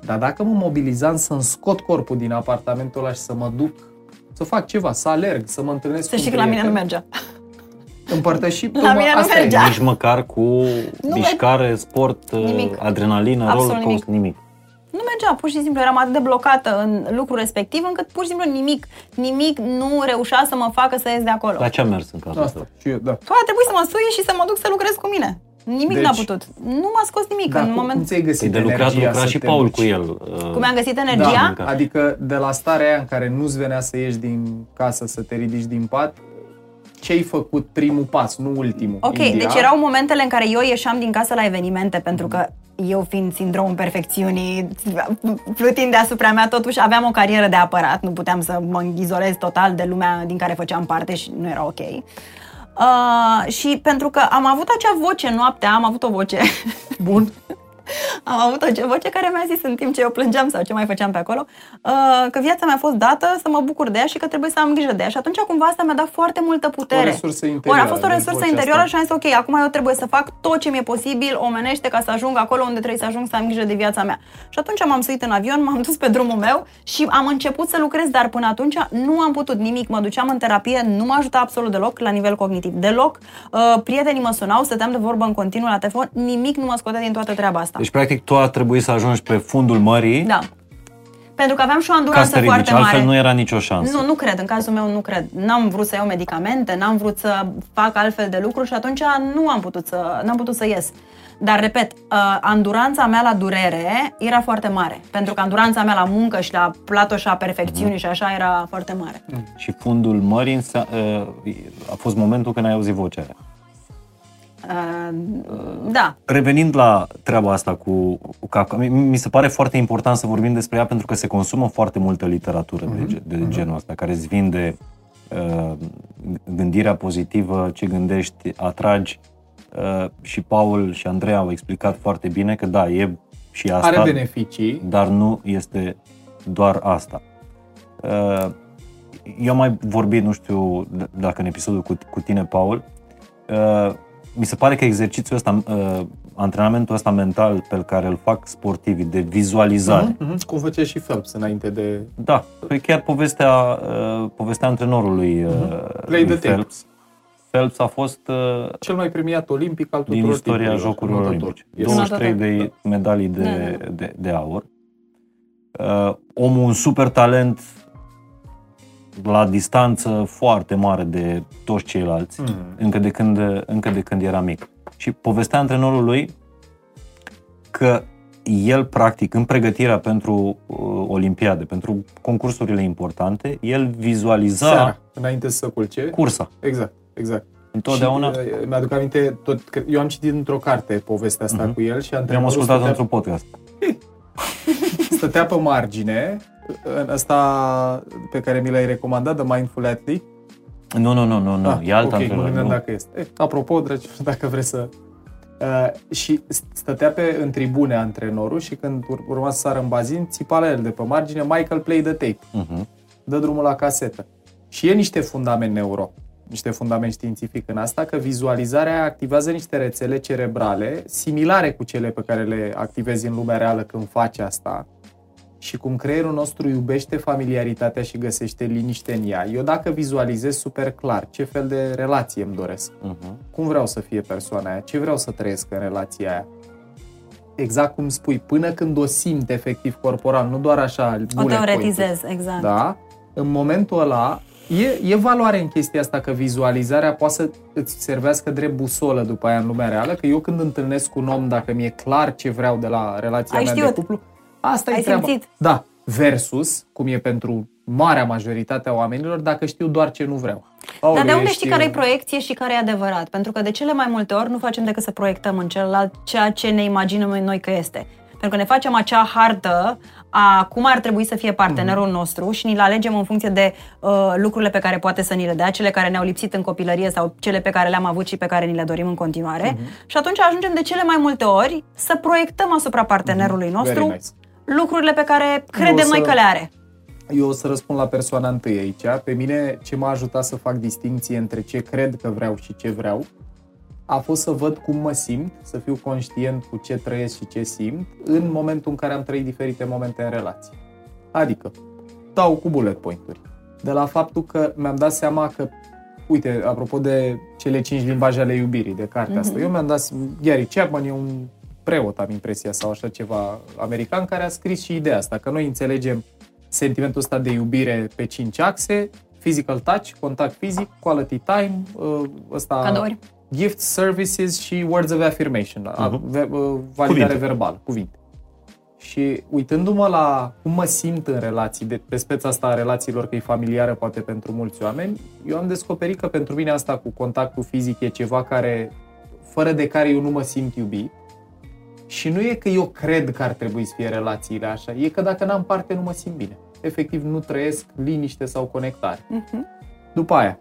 Dar dacă mă mobilizam să-mi scot corpul din apartamentul ăla și să mă duc, să fac ceva, să alerg, să mă întâlnesc Să cu un știi că la mine nu prieten, mergea. Împărtăși La mine nu asta e. mergea. Nici măcar cu mișcare, sport, Nimic. adrenalină, Absolut roller coaster, nimic. Nu mergea, pur și simplu eram atât de blocată în lucrul respectiv încât pur și simplu nimic, nimic nu reușea să mă facă să ies de acolo. La ce a mers în cazul Asta, ăsta? și eu, da. Tu a trebuit să mă sui și să mă duc să lucrez cu mine. Nimic Deci- n-a putut. Nu m-a scos nimic Da, în cum, cum moment. ți-ai găsit Păi de lucrat energia lucra să și te Paul duci? cu el. uh, Cum am găsit energia? Da, adică de la starea aia în care nu-ți venea să ieși din casă, să te ridici din pat, ce ai făcut primul pas, nu ultimul? Ok, India? deci erau momentele în care eu ieșeam din casă la evenimente pentru că eu fiind sindromul perfecțiunii, plutind deasupra mea, totuși aveam o carieră de apărat, nu puteam să mă izolez total de lumea din care făceam parte și nu era ok. Uh, și pentru că am avut acea voce noaptea, am avut o voce Bun. am avut o voce care mi-a zis în timp ce eu plângeam sau ce mai făceam pe acolo, uh, că viața mi-a fost dată să mă bucur de ea și că trebuie să am grijă de ea. Și atunci cumva asta mi-a dat foarte multă putere. O resursă interioară, Ori a fost o deci resursă vocea interioară asta. și am zis, ok, acum eu trebuie să fac tot ce mi-e posibil omenește ca să ajung acolo unde trebuie să ajung să am grijă de viața mea. Și atunci m-am suit în avion, m-am dus pe drumul meu și am început să lucrez, dar până atunci nu am putut nimic. Mă duceam în terapie, nu m-a ajutat absolut deloc la nivel cognitiv. Deloc. Uh, prietenii mă sunau, stăteam de vorbă în continuu la telefon, nimic nu mă scotea din toată treaba asta. Deci, practic, tu a trebuit să ajungi pe fundul mării Da. Pentru că aveam și o ca să anduranță te ridici, foarte mare. altfel nu era nicio șansă. Nu, nu cred, în cazul meu nu cred. N-am vrut să iau medicamente, n-am vrut să fac altfel de lucruri și atunci nu am putut să, n-am putut să ies. Dar, repet, uh, anduranța mea la durere era foarte mare. Pentru că anduranța mea la muncă și la platoșa perfecțiunii Mhm. și așa era foarte mare. Și fundul mării înse- uh, a fost momentul când ai auzit vocea aia. Uh, da. Revenind la treaba asta cu, cu Kafka, mi- mi se pare foarte important să vorbim despre ea pentru că se consumă foarte multă literatură de, ge- de genul ăsta, care îți vinde uh, gândirea pozitivă, ce gândești, atragi. Uh, și Paul și Andrei au explicat foarte bine că da, e și asta, Are beneficii. dar nu este doar asta. Uh, Eu am mai vorbit, nu știu d- dacă în episodul cu, cu tine, Paul, uh, mi se pare că exercițiul ăsta, uh, antrenamentul ăsta mental pe care îl fac sportivii, de vizualizare, Mhm, mhm. Cum făcea și Phelps înainte de... da, păi chiar povestea, uh, povestea antrenorului uh, Play lui the tape. Phelps. Phelps a fost uh, Cel mai premiat olimpic al tuturor din istoria timpurilor, Jocurilor notător. Olimpice. Este. 23 Notător. de medalii de, Da, da. de, de aur. Uh, omul un super talent la distanță foarte mare de toți ceilalți, Mm. încă, de când, încă de când era mic. Și povestea antrenorul lui că el, practic, în pregătirea pentru uh, Olimpiade, pentru concursurile importante, el vizualiza Seara, înainte să se culce. cursa. Exact, exact. Întotdeauna Și, uh, mi-aduc aminte, tot, că eu am citit într-o carte povestea asta Mhm. cu el și am antrenorul ascultat stătea, într-un podcast. stătea pe margine, în ăsta pe care mi l-ai recomandat, The Mindful Athlete. Nu, nu, nu, nu, nu. Ah, e alt ok, mă antrenor. gândeam nu. dacă este. E, apropo, dragi, dacă vreți să... Uh, și stătea pe, în tribune antrenorul și când ur- urma să sară în bazin, țipa la el de pe margine, Michael play the tape. Mhm. dă drumul la casetă. Și e niște fundament neuro, niște fundament științific în asta, că vizualizarea activează niște rețele cerebrale similare cu cele pe care le activezi în lumea reală când faci asta și cum creierul nostru iubește familiaritatea și găsește liniște în ea. Eu dacă vizualizez super clar ce fel de relație îmi doresc, Mhm. cum vreau să fie persoana aia, ce vreau să trăiesc în relația aia, exact cum spui, până când o simt efectiv corporal, nu doar așa O bullet point-uri. teoretizez, exact. Da? În momentul ăla, e, e valoare în chestia asta că vizualizarea poate să îți servească drept busolă după aia în lumea reală, că eu când întâlnesc un om, dacă mi-e clar ce vreau de la relația Ai mea știut. de cuplu, asta e Ai treaba. simțit. Da, versus, cum e pentru marea majoritate a oamenilor, dacă știu doar ce nu vreau. Dar de Aoleu, unde ești- știi care e proiecție și care e adevărat? Pentru că de cele mai multe ori nu facem decât să proiectăm în celălalt ceea ce ne imaginăm noi că este. Pentru că ne facem acea hartă a cum ar trebui să fie partenerul Mhm. nostru și ni-l alegem în funcție de uh, lucrurile pe care poate să ni le dea, cele care ne-au lipsit în copilărie sau cele pe care le-am avut și pe care ni le dorim în continuare. Mhm. Și atunci ajungem de cele mai multe ori să proiectăm asupra partenerului nostru Mhm. Very nice. Lucrurile pe care credem să- noi că le are. Eu o să răspund la persoana întâi aici. Pe mine ce m-a ajutat să fac distinție între ce cred că vreau și ce vreau a fost să văd cum mă simt, să fiu conștient cu ce trăiesc și ce simt în momentul în care am trăit diferite momente în relație. Adică, dau cu bullet point-uri. De la faptul că mi-am dat seama că, uite, apropo de cele cinci limbaje ale iubirii, de cartea asta, eu mi-am dat, Gary Chapman e un preot, am impresia, sau așa ceva american, care a scris și ideea asta, că noi înțelegem sentimentul ăsta de iubire pe cinci axe, physical touch, contact fizic, quality time, uh, ăsta, Cadouri. gifts, services și words of affirmation, uh-huh. validare Cuvinte. verbală, cuvinte. Și uitându-mă la cum mă simt în relații, de, pe speța asta a relațiilor, că e familiară poate pentru mulți oameni, eu am descoperit că pentru mine asta cu contactul fizic e ceva care, fără de care eu nu mă simt iubit. Și nu e că eu cred că ar trebui să fie relațiile așa, e că dacă n-am parte nu mă simt bine. Efectiv nu trăiesc liniște sau conectare. Mhm. După aia,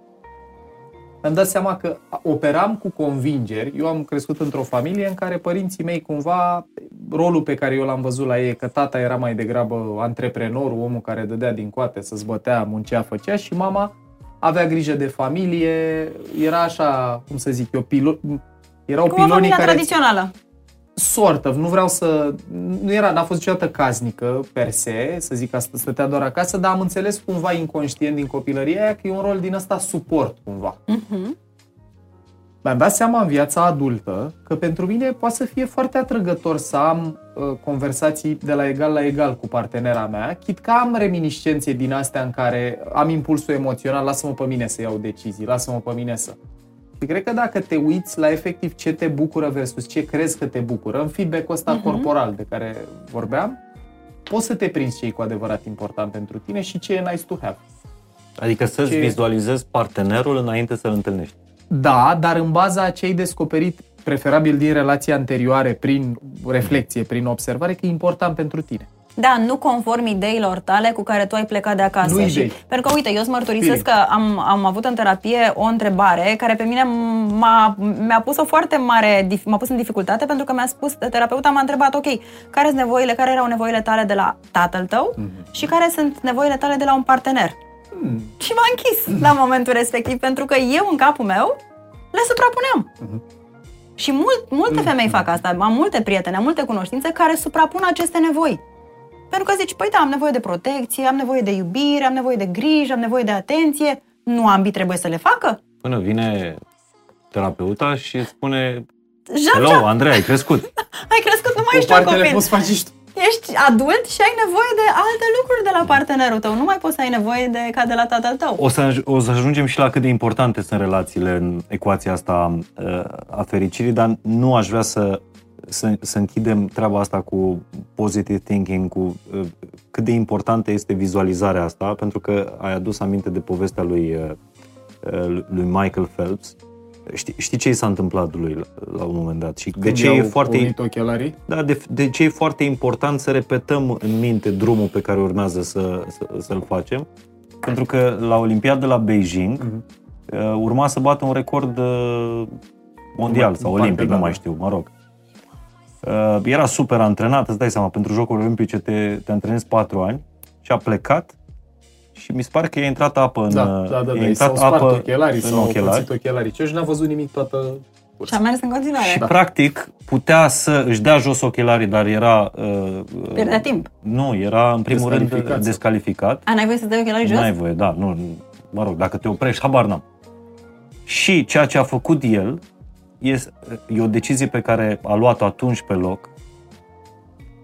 am dat seama că operam cu convingeri. Eu am crescut într-o familie în care părinții mei cumva, rolul pe care eu l-am văzut la ei e că tata era mai degrabă antreprenorul, omul care dădea din coate, să zbătea, muncea, făcea și mama avea grijă de familie, era așa, cum să zic eu, pilo- erau Cum o pilonii familia care tradițională. Sort of, nu vreau să... Nu era, n-a fost niciodată casnică, per se, să zic că asta stătea doar acasă, dar am înțeles cumva inconștient din copilăria aia că e un rol din ăsta suport, cumva. Mhm. Mi-am dat seama în viața adultă că pentru mine poate să fie foarte atrăgător să am uh, conversații de la egal la egal cu partenera mea, chit că am reminiscențe din astea în care am impulsul emoțional, lasă-mă pe mine să iau decizii, lasă-mă pe mine să... Și cred că dacă te uiți la efectiv ce te bucură versus ce crezi că te bucură, în feedback-ul ăsta uh-huh. corporal de care vorbeam, poți să te prinzi ce e cu adevărat important pentru tine și ce e nice to have. Adică să-ți Ce- vizualizezi partenerul înainte să-l întâlnești. Da, dar în baza a ce ai descoperit preferabil din relații anterioare, prin reflexie, prin observare, că e important pentru tine. Da, nu conform ideilor tale cu care tu ai plecat de acasă. Nu și, idei. pentru că, uite, eu îți mărturisesc Feeling. că am, am avut în terapie o întrebare care pe mine m-a, mi-a pus o foarte mare, dif- m-a pus în dificultate pentru că mi-a spus, terapeuta m-a întrebat, ok, care sunt nevoile, care erau nevoile tale de la tatăl tău Mhm. și care sunt nevoile tale de la un partener. Hmm. Și m-a închis la momentul respectiv pentru că eu în capul meu le suprapuneam. Mhm. Și mult, multe femei fac asta, am multe prietene, am multe cunoștințe care suprapun aceste nevoi. Pentru că zici, păi da, am nevoie de protecție, am nevoie de iubire, am nevoie de grijă, am nevoie de atenție. Nu ambii trebuie să le facă? Până vine terapeuta și îți spune Jap, Hello, Andrei, ai crescut. ai crescut, nu mai O ești un parte le copil. poți face și tu. Ești adult și ai nevoie de alte lucruri de la partenerul tău. Nu mai poți să ai nevoie de ca de la tatăl tău. O să, aj- o să ajungem și la cât de importante sunt relațiile în ecuația asta uh, a fericirii, dar nu aș vrea să, să, să închidem treaba asta cu positive thinking, cu uh, cât de importantă este vizualizarea asta, pentru că ai adus aminte de povestea lui, uh, uh, lui Michael Phelps. Știi, știi ce i s-a întâmplat lui la, la un moment dat și de Când ce e i-au foarte pornit ochelarii? da, de, de ce e foarte important să repetăm în minte drumul pe care urmează să, să, să-l facem? Pentru că la Olimpiada la Beijing Mhm. uh, urma să bată un record uh, mondial În sau parte, olimpic, da, nu mai da. știu, mă rog. Uh, Era super antrenat, îți dai seama, pentru Jocurile Olimpice te, te antrenezi patru ani și a plecat și mi se pare că i-a intrat apă în, Da, da, da, da. i-a i intrat s-au spart apă ochelarii, în s-au ochelari. pățit ochelarii. Ce și n-a văzut nimic toată Și cursa. am mers în continuare. Și Da. practic putea să își dea jos ochelarii, dar era... Uh, Pierdea timp. Nu, era în primul rând Descalificat. descalificat. A, n-ai voie să dai ochelarii jos? N-ai voie, da, nu, mă rog, dacă te oprești, habar n-am. Și ceea ce a făcut el este, e o decizie pe care a luat-o atunci pe loc,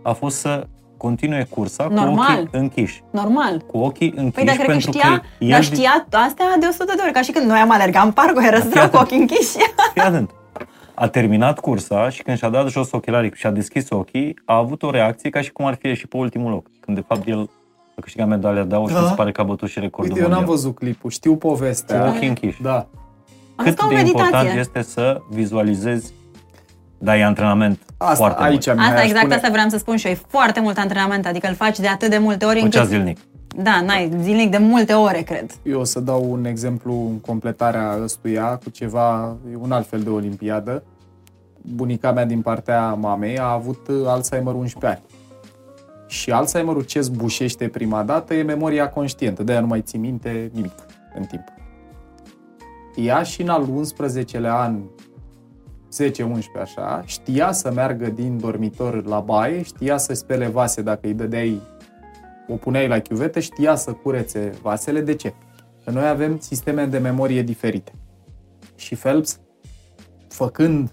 a fost să continue cursa cu Normal. ochii închiși. Normal. Cu ochii închiși Păi dar cred că pentru știa, că el... dar știa astea de 100 de ori, ca și când noi am alergat în parc, era răstrau cu ochii închiși. Fii atent. A terminat cursa și când și-a dat jos ochelarii și a deschis ochii, a avut o reacție ca și cum ar fi ieșit pe ultimul loc. Când de fapt el a câștigat medalia de aur și Da. mi se pare că a bătut și recordul Uite, eu n-am mondial. văzut clipul, știu Cu povestea. ochii închiși. Da. Am cât ca o de important meditație. este să vizualizezi, dar e antrenament Asta, foarte aici mult. mi-aș Asta exact spune- asta vreau să spun și eu. E foarte mult antrenament, adică îl faci de atât de multe ori Făcea încât... zilnic. Da, n-ai, zilnic de multe ore, cred. Eu o să dau un exemplu în completarea ăstuia cu ceva, un alt fel de olimpiadă. Bunica mea din partea mamei a avut uh, Alzheimer 11 ani. Și Alzheimerul ce zbușește prima dată e memoria conștientă, de-aia nu mai ții minte nimic în timp. Ea și în al 11-lea an, 10-11 așa, știa să meargă din dormitor la baie, știa să spele vase dacă îi dădeai, o puneai la chiuvetă, știa să curețe vasele. De ce? Că noi avem sisteme de memorie diferite. Și Phelps, făcând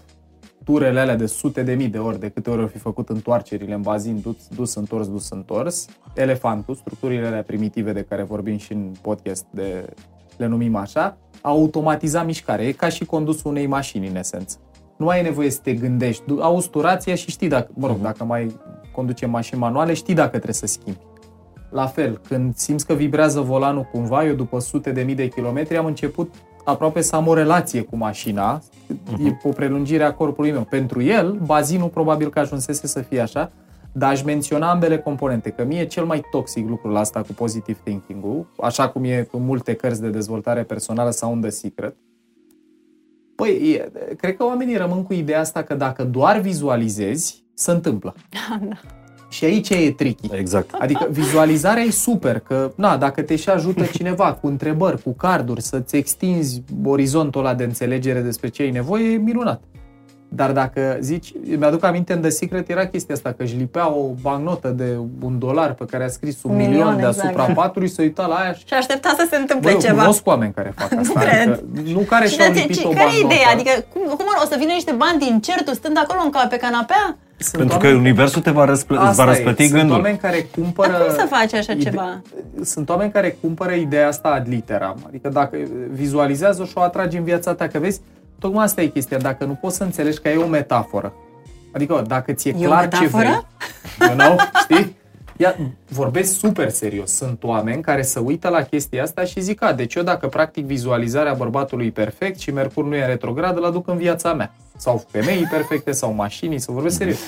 turele alea de sute de mii de ori, de câte ori au fi făcut întoarcerile în bazin, dus, dus întors, dus întors, elefantul, structurile alea primitive de care vorbim și în podcast, de, le numim așa, a automatizat mișcarea. E ca și condusul unei mașini, în esență. Nu ai nevoie să te gândești. Du- Auzi turația și știi dacă, mă rog, dacă mai conduce mașini manuale, știi dacă trebuie să schimbi. La fel, când simți că vibrează volanul cumva, eu după sute de mii de kilometri am început aproape să am o relație cu mașina, e o prelungire a corpului meu. Pentru el, bazinul probabil că ajunsese să fie așa, dar aș menționa ambele componente, că mie e cel mai toxic lucrul ăsta cu positive thinking-ul, așa cum e în multe cărți de dezvoltare personală sau un The Secret. Păi, e, cred că oamenii rămân cu ideea asta că dacă doar vizualizezi, se întâmplă. Da. Și aici e tricky. Exact. Adică vizualizarea e super, că na, dacă te și ajută cineva cu întrebări, cu carduri, să-ți extinzi orizontul ăla de înțelegere despre ce ai nevoie, e minunat. Dar dacă zici, mi-aduc aminte în The Secret era chestia asta, că își lipea o bancnotă de un dolar pe care a scris un Un milion, milion, deasupra exact. patului, se uita la aia și Și aștepta să se întâmple Bă, eu ceva. cunosc oameni care fac asta. Nu cred. Adică, nu care Și și-au de- lipit ce- o care e bancnotă. ideea? Adică, cum, cum o să vină niște bani din cer, tu stând acolo în ca- pe canapea? Sunt Pentru că oameni- universul te va, răsplă- îți Asta va e. răsplăti Sunt gândul. oameni care cumpără... Dar cum să faci așa ide- ceva? Sunt oameni care cumpără ideea asta ad literam. Adică dacă vizualizează și o atragi în viața ta, că vezi, tocmai asta e chestia. Dacă nu poți să înțelegi că e o metaforă, adică dacă ți-e E o clar ce metaforă? vrei, you know, știi? Ia, vorbesc super serios. Sunt oameni care se uită la chestia asta și zic, a, deci eu dacă practic vizualizarea bărbatului perfect și Mercur nu e retrograd, îl aduc în viața mea. Sau femeii perfecte, sau mașinii, să vorbesc serios.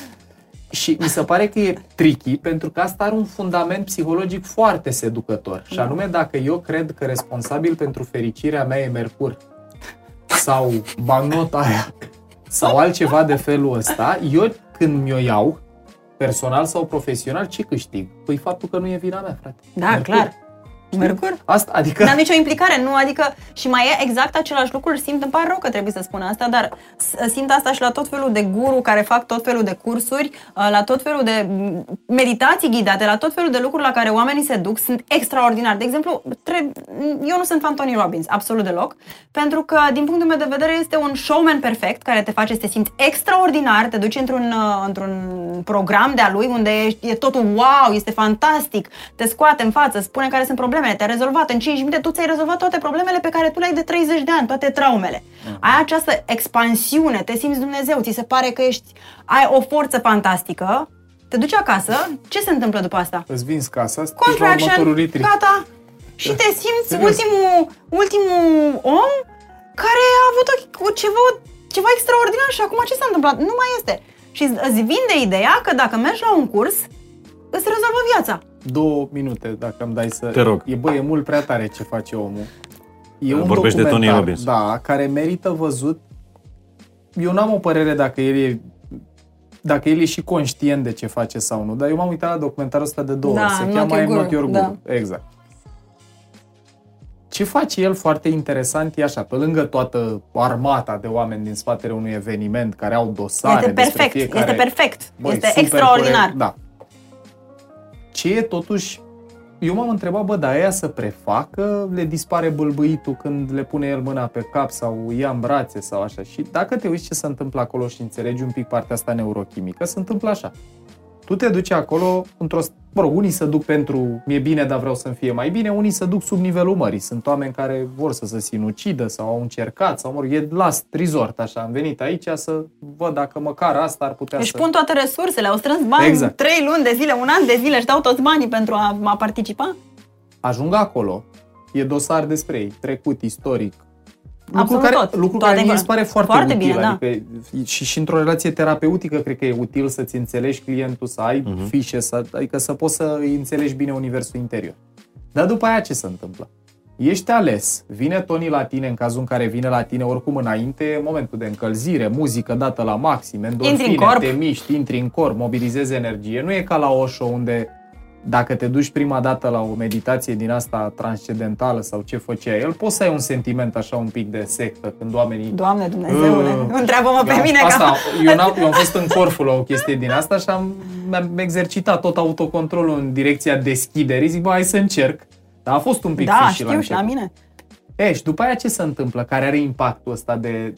Și mi se pare că e tricky pentru că asta are un fundament psihologic foarte seducător. Și anume dacă eu cred că responsabil pentru fericirea mea e Mercur sau bancnota aia sau altceva de felul ăsta, eu când mi-o iau, personal sau profesional, ce câștig? Păi faptul că nu e vina mea, frate. Da, Mercur. clar. Mercur? Asta, adică... N-am nicio implicare, nu, adică și mai e exact același lucru, simt, îmi pare rău că trebuie să spun asta, dar s- simt asta și la tot felul de guru care fac tot felul de cursuri, uh, la tot felul de mm, meditații ghidate, la tot felul de lucruri la care oamenii se duc, sunt extraordinari. De exemplu, tre- eu nu sunt fan Tony Robbins, absolut deloc, pentru că, din punctul meu de vedere, este un showman perfect care te face să te simți extraordinar, te duci într-un, uh, într-un program de-a lui unde e, e totul wow, este fantastic, te scoate în față, spune care sunt problemele, te-a rezolvat în 5 minute, tu ți-ai rezolvat toate problemele pe care tu le ai de 30 de ani, toate traumele. Ai această expansiune, te simți Dumnezeu, ți se pare că ești, ai o forță fantastică, te duci acasă, ce se întâmplă după asta? Îți vinzi casa, să la următorul Contraction, retreat. gata. Și te simți Serios. ultimul, ultimul om care a avut o, o ceva, ceva extraordinar și acum ce s-a întâmplat? Nu mai este. Și îți- îți vinde ideea că dacă mergi la un curs, îți rezolvă viața. Două minute, dacă îmi dai să... Te rog. E, bă, e mult prea tare ce face omul. E un Vorbești de Tony documentar, Robbins. Da, care merită văzut. Eu n-am o părere dacă el e dacă el e și conștient de ce face sau nu, dar eu m-am uitat la documentarul ăsta de două Da, ori, se Not cheamă Your I'm Not Guru, Your da. Guru. Exact. Ce face el foarte interesant e așa, pe lângă toată armata de oameni din spatele unui eveniment care au dosare este despre perfect, fiecare... este perfect, Băi, este super extraordinar. corect, Da. Ce e totuși... Eu m-am întrebat, bă, dar aia să prefacă, le dispare bâlbâitul când le pune el mâna pe cap sau îi ia în brațe sau așa. Și dacă te uiți ce se întâmplă acolo și înțelegi un pic partea asta neurochimică, se întâmplă așa. Tu te duci acolo într-o... Mă rog, unii se duc pentru mi-e bine, dar vreau să-mi fie mai bine, unii se duc sub nivelul mării. Sunt oameni care vor să se sinucidă sau au încercat sau, mă rog, e last resort, așa. Am venit aici să văd dacă măcar asta ar putea Își să... pun toate resursele, au strâns bani Exact. trei luni de zile, un an de zile, își dau toți banii pentru a, a participa. ajung acolo, e dosar despre ei, trecut, istoric. Absolut lucru care, tot. lucru Toate care mie îmi info- pare foarte, foarte util. bine, da. adică și, și într-o relație terapeutică cred că e util să-ți înțelegi clientul, să ai Mhm. fișe, să, adică să poți să îi înțelegi bine universul interior. Dar după aia ce se întâmplă? Ești ales, vine Tony la tine în cazul în care vine la tine oricum înainte, e momentul de încălzire, muzică dată la maxim, Intri în endorfine, corp. te miști, intri în corp, mobilizezi energie. Nu e ca la Osho unde dacă te duci prima dată la o meditație din asta transcendentală sau ce făcea el, poți să ai un sentiment așa un pic de sectă când oamenii... Doamne Dumnezeule, Uh, întreabă-mă pe Da, mine asta, ca... eu, n-am, eu am fost în Corfu la o chestie din asta și am, mi-am exercitat tot autocontrolul în direcția deschiderii. Zic, bă, hai să încerc. Dar a fost un pic Da, fiș și la știu și la început. mine. E, și după aia ce se întâmplă? Care are impactul ăsta de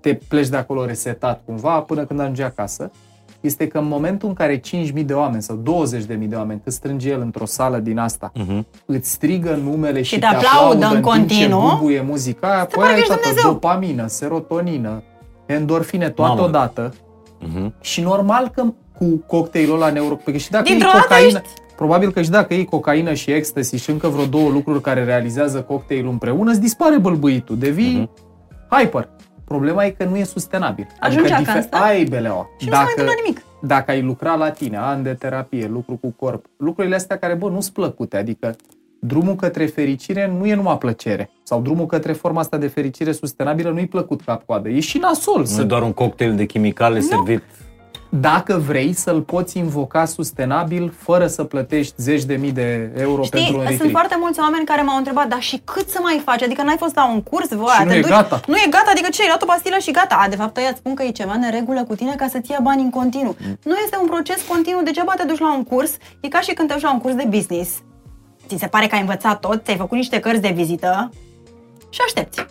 te pleci de acolo resetat cumva până când ajungi acasă? Este că în momentul în care 5.000 de oameni sau 20.000 de oameni, cât strânge el într-o sală din asta, Mhm. îți strigă numele și, te aplaudă în timp ce continuu, bubuie muzica aia, te păi pare ai că ești toată Dumnezeu. dopamină, serotonină, endorfine, toate Mamă. odată. Mhm. Și normal că cu cocktailul ăla neuro... Pentru că și dacă Dintr-o iei dată cocaină... ești- Probabil că și dacă iei cocaină și ecstasy și încă vreo două lucruri care realizează cocktailul împreună, îți dispare bălbâitul, devii hyper. Problema e că nu e sustenabil. Ajungi adică acasă Ai beleaua. Și nu se mai întâmplă nimic. dacă ai lucrat la tine, ani de terapie, lucru cu corp, lucrurile astea care, bă, nu-s plăcute, adică drumul către fericire nu e numai plăcere. Sau drumul către forma asta de fericire sustenabilă nu-i plăcut cap-coadă. E și nasol. Nu Să, e doar un cocktail de chimicale servit. Dacă vrei să-l poți invoca sustenabil fără să plătești zeci de mii de euro Știi, pentru un sunt retreat. foarte mulți oameni care m-au întrebat, dar și cât să mai faci? Adică n-ai fost la un curs, voi, Și nu te e duci, gata. Nu e gata, adică ce, ai luat o pastilă și gata. A, de fapt, ăia îți spun că e ceva în regulă cu tine ca să-ți ia bani în continuu. Mm. Nu este un proces continuu, degeaba te duci la un curs, e ca și când te duci la un curs de business. Ți se pare că ai învățat tot, ți-ai făcut niște cărți de vizită și aștepți.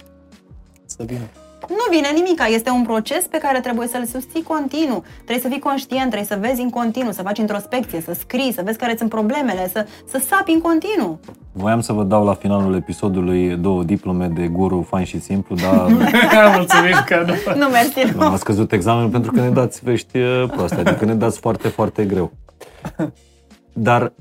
Să vină. Nu vine nimica, este un proces pe care trebuie să-l susții continuu. Trebuie să fii conștient, trebuie să vezi în continuu, să faci introspecție, să scrii, să vezi care sunt problemele, să, să sapi în continuu. Voiam să vă dau la finalul episodului două diplome de guru fain și simplu, dar Mulțumim că nu. Nu mersi, nu. am scăzut examenul pentru că ne dați vești uh, proaste, adică ne dați foarte, foarte greu. Dar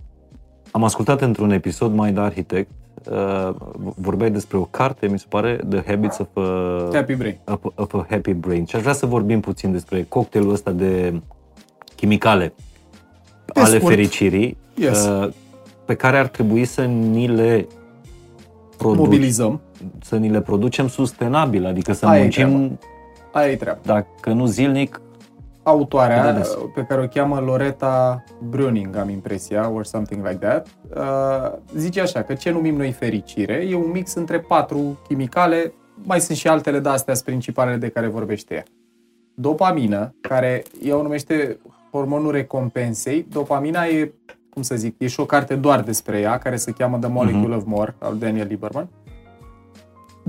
Am ascultat într-un episod mai de Architect, uh, vorbeai despre o carte, mi se pare, The Habits of a, Happy Brain. of, of a Happy Brain. Și aș vrea să vorbim puțin despre cocktailul ăsta de chimicale Pe ale scurt. fericirii, Yes. uh, pe care ar trebui să ni le produ- Mobilizăm. să ni le producem sustenabil, adică să Aia e muncim, Aia e treaba. dacă nu zilnic, autoarea Da, da, da. pe care o cheamă Loretta Browning, am impresia, or something like that, uh, zice așa că ce numim noi fericire e un mix între patru chimicale, mai sunt și altele, dar astea sunt principalele de care vorbește ea. Dopamină, care ea o numește hormonul recompensei. Dopamina e, cum să zic, e și o carte doar despre ea, care se cheamă The Molecule of More, al Daniel Lieberman.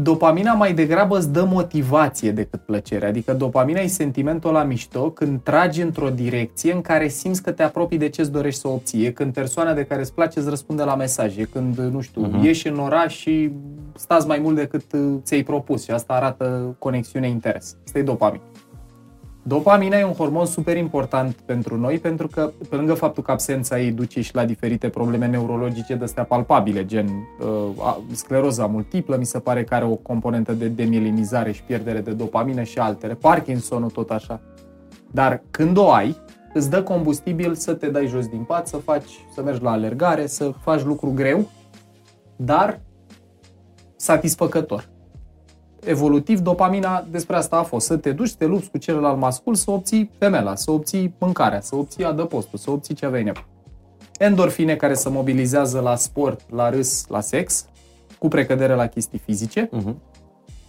Dopamina mai degrabă îți dă motivație decât plăcere. Adică dopamina e sentimentul la mișto când tragi într-o direcție în care simți că te apropii de ce-ți dorești să obții. E când persoana de care îți place îți răspunde la mesaje. E când, nu știu, Mhm. uh-huh. ieși în oraș și stați mai mult decât uh, ți-ai propus și asta arată conexiune interes. Asta e dopamina. Dopamina e un hormon super important pentru noi pentru că, pe lângă faptul că absența ei duce și la diferite probleme neurologice de astea palpabile, gen uh, a- scleroza multiplă, mi se pare că are o componentă de demielinizare și pierdere de dopamină și altele. Parkinsonul tot așa. Dar când o ai, îți dă combustibil să te dai jos din pat, să faci, să mergi la alergare, să faci lucru greu, dar satisfăcător evolutiv, dopamina despre asta a fost. Să te duci, să te lupți cu celălalt mascul, să obții femela, să obții mâncarea, să obții adăpostul, să obții ce aveai nevoie. Endorfine care se mobilizează la sport, la râs, la sex, cu precădere la chestii fizice. uh-huh.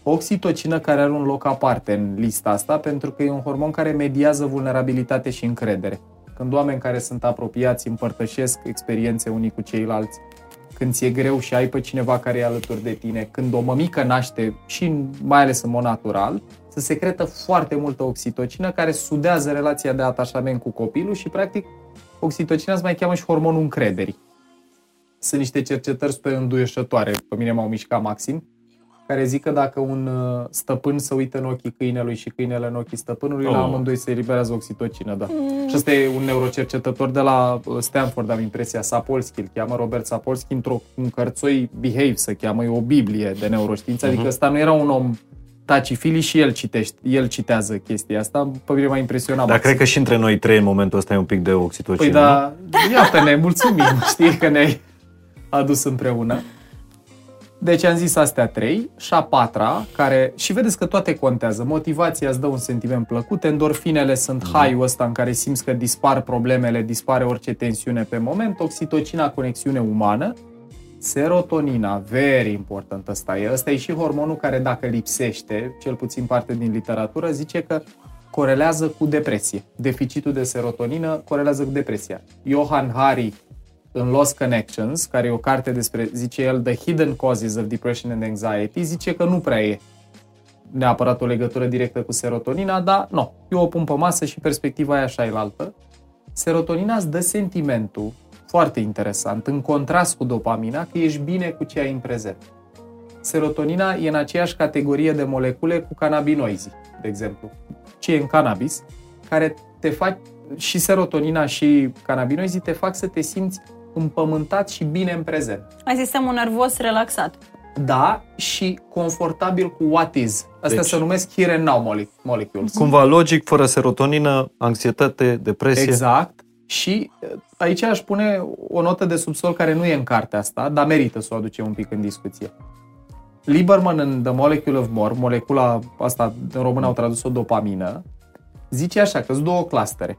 Oxitocină care are un loc aparte în lista asta pentru că e un hormon care mediază vulnerabilitate și încredere. Când oameni care sunt apropiați împărtășesc experiențe unii cu ceilalți, când ți-e greu și ai pe cineva care e alături de tine, când o mămică naște și în- mai ales în mod natural, se secretă foarte multă oxitocină care sudează relația de atașament cu copilul și practic oxitocina se mai cheamă și hormonul încrederii. Sunt niște cercetări super înduieșătoare, pe mine m-au mișcat maxim, care zic că dacă un uh, stăpân se uită în ochii câinelui și câinele în ochii stăpânului, oh. la Oh. amândoi se eliberează oxitocină, da. Mm. Și ăsta e un neurocercetător de la uh, Stanford, am impresia, Sapolsky, îl cheamă Robert Sapolsky, într-o un cărțoi Behave se cheamă, e o biblie de neuroștiință, adică ăsta nu era un om tacifili și el citește, el citează chestia asta, pe mine m-a impresionat. Dar maxim. cred că și între noi trei în momentul ăsta e un pic de oxitocină. Păi da, iată, ne mulțumim, știi că ne-ai adus împreună. Deci am zis astea trei și a patra, care, și vedeți că toate contează. Motivația îți dă un sentiment plăcut, endorfinele sunt high-ul ăsta în care simți că dispar problemele, dispare orice tensiune pe moment, oxitocina, conexiune umană, serotonina, very important ăsta e. Ăsta e și hormonul care dacă lipsește, cel puțin parte din literatură, zice că corelează cu depresie. Deficitul de serotonină corelează cu depresia. Johan Hari în Lost Connections, care e o carte despre, zice el, The Hidden Causes of Depression and Anxiety, zice că nu prea e neapărat o legătură directă cu serotonina, dar nu, eu o pun pe masă și perspectiva e așa e altă. Serotonina îți dă sentimentul, foarte interesant, în contrast cu dopamina, că ești bine cu ce ai în prezent. Serotonina e în aceeași categorie de molecule cu cannabinoizii, de exemplu. Ce e în cannabis, care te fac și serotonina și cannabinoizii te fac să te simți împământat și bine în prezent. Ai sistemul nervos relaxat. Da, și confortabil cu what is. Astea Deci- se numesc here and now mole- molecules. Cumva logic, fără serotonină, anxietate, depresie. Exact. Și uh, aici aș pune o notă de subsol care nu e în cartea asta, dar merită să o aducem un pic în discuție. Lieberman în The Molecule of More, molecula asta în român au tradus-o dopamină, zice așa că sunt două clustere.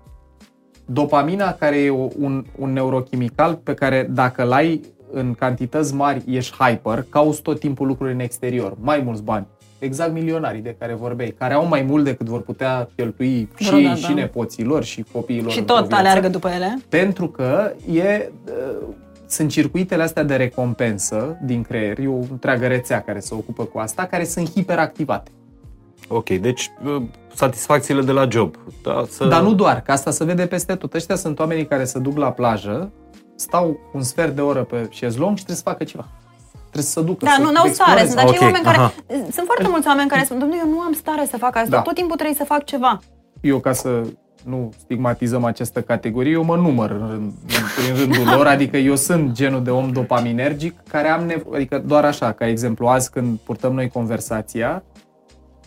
Dopamina, care e o- un, un neurochimical pe care dacă l-ai în cantități mari, ești hyper, cauți tot timpul lucruri în exterior, mai mulți bani. Exact milionarii de care vorbeai, care au mai mult decât vor putea cheltui și ei, Vreodată. și nepoților, și copiilor. Și într-o tot viață. aleargă după ele. Pentru că e, uh, sunt circuitele astea de recompensă din creier, e o întreagă rețea care se ocupă cu asta, care sunt hiperactivate. Ok, deci uh, satisfacțiile de la job. Da, să... Dar nu doar, că asta se vede peste tot. Ăștia sunt oamenii care se duc la plajă, stau un sfert de oră pe șezlong și trebuie să facă ceva. Trebuie să se ducă, Da, să nu, n-au stare. exploreze. Sunt acei Ok, oameni care... aha. Sunt foarte mulți oameni care spun, domnule, eu nu am stare să fac asta. Da. Tot timpul trebuie să fac ceva. Eu ca să nu stigmatizăm această categorie, eu mă număr în, rând, în rândul lor, adică eu sunt genul de om dopaminergic care am nevoie, adică doar așa, ca exemplu, azi când purtăm noi conversația,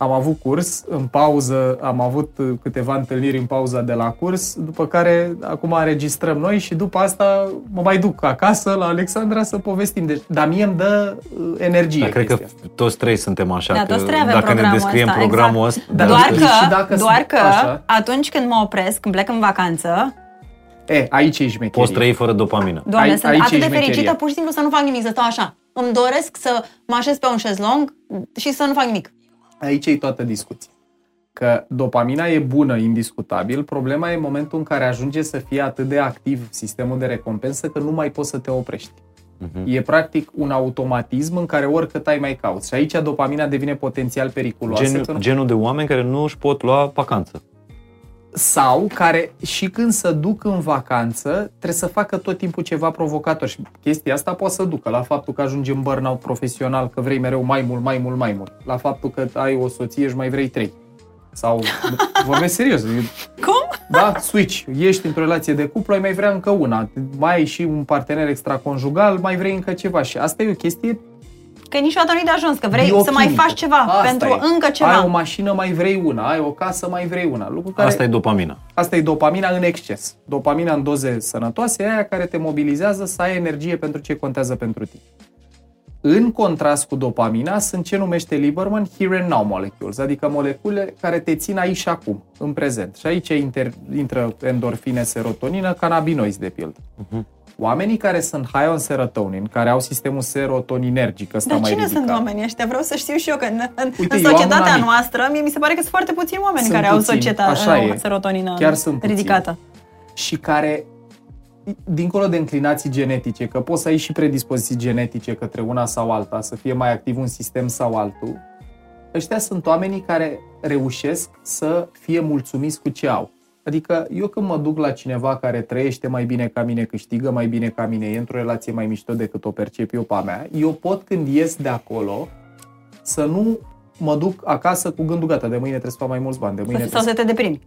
am avut curs, în pauză am avut câteva întâlniri în pauza de la curs, după care acum înregistrăm noi și după asta mă mai duc acasă la Alexandra să povestim. Deci, dar mie îmi dă uh, energie Dar cred că chestia asta. toți trei suntem așa, Da, că toți trei avem dacă ne programul descriem ăsta, programul exact. ăsta, Da, doar și că, dacă doar sunt că așa- atunci când mă opresc, când plec în vacanță, E, aici e șmecherie. poți trăi fără dopamină. Doamne, Ai- sunt aici atât e de șmecheria. fericită pur și simplu să nu fac nimic, să stau așa. Îmi doresc să mă așez pe un șezlong și să nu fac nimic. Aici e toată discuția. Că dopamina e bună, indiscutabil. Problema e momentul în care ajunge să fie atât de activ sistemul de recompensă că nu mai poți să te oprești. Mhm. E practic un automatism în care oricât ai mai cauți. Și aici dopamina devine potențial periculoasă. Gen, că nu- genul de oameni care nu își pot lua vacanță. Sau care și când se duc în vacanță trebuie să facă tot timpul ceva provocator. Și chestia asta poate să ducă la faptul că ajungi în burnout profesional, că vrei mereu mai mult, mai mult, mai mult, la faptul că ai o soție și mai vrei trei. Sau, vorbesc serios, Cum? da, switch, ești într-o relație de cuplu, ai mai vrea încă una, mai ai și un partener extraconjugal, mai vrei încă ceva. Și asta e o chestie Că niciodată nu-i de ajuns, că vrei să mai biochimică. faci ceva Asta pentru e. încă Ai ceva. o mașină, mai vrei una, ai o casă, mai vrei una. Lucru care... Asta e dopamina. Asta e dopamina în exces. Dopamina în doze sănătoase e aia care te mobilizează să ai energie pentru ce contează pentru tine. În contrast cu dopamina sunt ce numește Lieberman here and now molecules, adică molecule care te țin aici și acum, în prezent. Și aici inter, intră endorfine, serotonină, cannabinoizi de pildă. Oamenii care sunt high on serotonin, care au sistemul serotoninergic ăsta Dar mai cine ridicat. sunt oamenii ăștia? Vreau să știu și eu că în, în, Uite, în eu am un societatea amic. noastră, mie mi se pare că sunt foarte puțini oameni Sunt care au puțini, societatea așa e. serotonină Chiar sunt puțini. ridicată. și care, dincolo de înclinații genetice, că poți să ai și predispoziții genetice către una sau alta, să fie mai activ un sistem sau altul, ăștia sunt oamenii care reușesc să fie mulțumiți cu ce au. Adică eu când mă duc la cineva care trăiește mai bine ca mine, câștigă mai bine ca mine, e într-o relație mai mișto decât o percep eu pe a mea, eu pot când ies de acolo să nu mă duc acasă cu gândul gata, de mâine trebuie să fac mai mulți bani, de mâine Sau trebuie să te deprimi.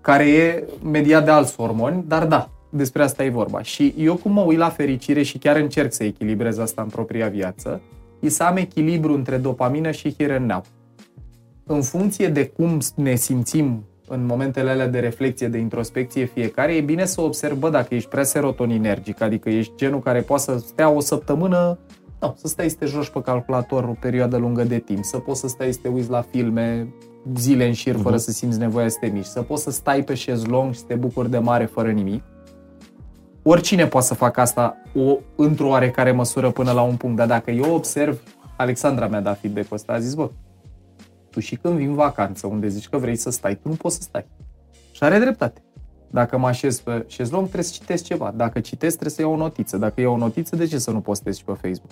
care e mediat de alți hormoni, dar da, despre asta e vorba. Și eu cum mă uit la fericire și chiar încerc să echilibrez asta în propria viață, e să am echilibru între dopamină și here and now. În funcție de cum ne simțim în momentele alea de reflexie, de introspecție fiecare, e bine să observ, bă, dacă ești prea serotoninergic, adică ești genul care poate să stea o săptămână, nu, să stai să te joci pe calculator o perioadă lungă de timp, să poți să stai să te uiți la filme zile în șir fără să simți nevoia să te miști, să poți să stai pe șezlong și să te bucuri de mare fără nimic. Oricine poate să facă asta o, într-o oarecare măsură până la un punct, dar dacă eu observ, Alexandra mi-a dat feedback-ul ăsta, a zis, bă, tu și când vii în vacanță unde zici că vrei să stai, tu nu poți să stai. Și are dreptate. Dacă mă așez pe șezlong, trebuie să citesc ceva. Dacă citesc, trebuie să iau o notiță. Dacă iau o notiță, de ce să nu postez și pe Facebook?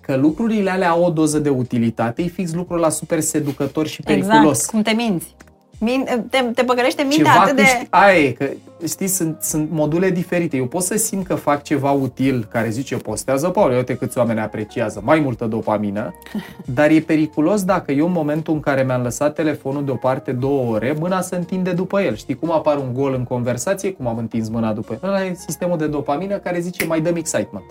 Că lucrurile alea au o doză de utilitate, e fix lucrul la super seducător și periculos. Exact, cum te minți. Min, te, te păcălește mintea ceva atât de... câști- Aia e, că știi, sunt, sunt module diferite. Eu pot să simt că fac ceva util, care zice, postează Paul, uite câți oameni apreciază, mai multă dopamină, dar e periculos dacă eu în momentul în care mi-am lăsat telefonul deoparte două ore, mâna se întinde după el. Știi cum apar un gol în conversație, cum am întins mâna după el? Ăla e sistemul de dopamină care zice, mai dăm excitement.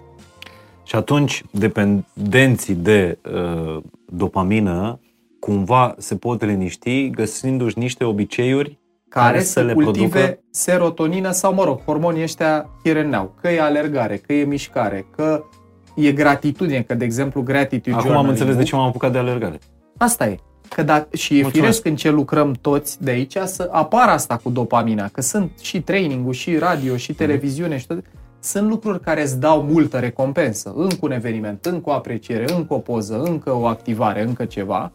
Și atunci, dependenții de uh, dopamină, cumva se pot liniști găsindu-și niște obiceiuri care să să le cultive producă. serotonină sau, mă rog, hormonii ăștia here and now. Că e alergare, că e mișcare, că e gratitudine, că, de exemplu, gratitude Acum am journaling-ul- înțeles de ce m-am apucat de alergare. Asta e. Că da, și e Mulțumesc. firesc în ce lucrăm toți de aici să apară asta cu dopamina, că sunt și training și radio, și Mhm. televiziune, și tot. Sunt lucruri care îți dau multă recompensă. Încă un eveniment, încă o apreciere, încă o poză, încă o activare, încă ceva.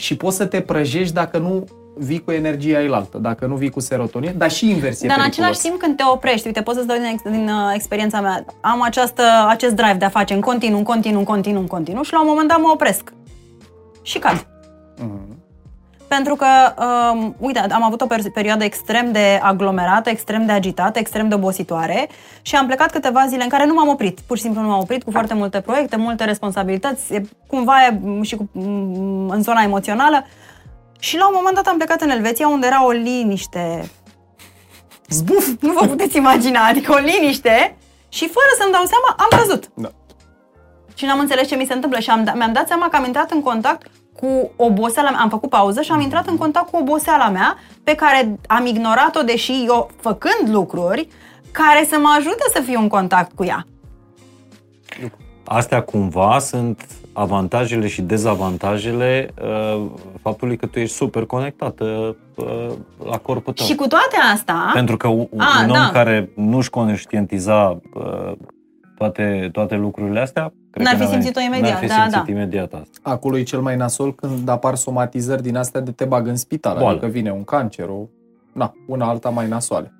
Și poți să te prăjești dacă nu vii cu energia ailaltă, dacă nu vii cu serotonin, dar și invers e Dar în periculos. același timp când te oprești, uite, pot să-ți dau din, ex- din uh, experiența mea, am această, acest drive de a face în continuu, în continuu, în continuu, în continuu și la un moment dat mă opresc. Și cad. Mhm. Pentru că, um, uite, am avut o per- perioadă extrem de aglomerată, extrem de agitată, extrem de obositoare și am plecat câteva zile în care nu m-am oprit. Pur și simplu nu m-am oprit cu foarte multe proiecte, multe responsabilități, e, cumva e m, și cu, m, în zona emoțională. Și la un moment dat am plecat în Elveția, unde era o liniște Zbuf! Nu vă puteți imagina, adică o liniște și fără să-mi dau seama, am căzut. Da. Și n-am înțeles ce mi se întâmplă și am, da- mi-am dat seama că am intrat în contact cu oboseala mea, am făcut pauză și am intrat în contact cu oboseala mea pe care am ignorat-o, deși eu făcând lucruri care să mă ajute să fiu în contact cu ea. Astea cumva sunt avantajele și dezavantajele uh, faptului că tu ești super conectată uh, la corpul tău. Și cu toate asta, Pentru că un, A, un om da. care nu-și conștientiza uh, toate, toate lucrurile astea, cred N-ar că fi n-avea- simțit-o imediat, N-ar fi da, simțit da. imediat asta. Acolo e cel mai nasol când apar somatizări din astea de te bag în spital. Boală. Adică vine un cancer, o... Na, una alta mai nasoale.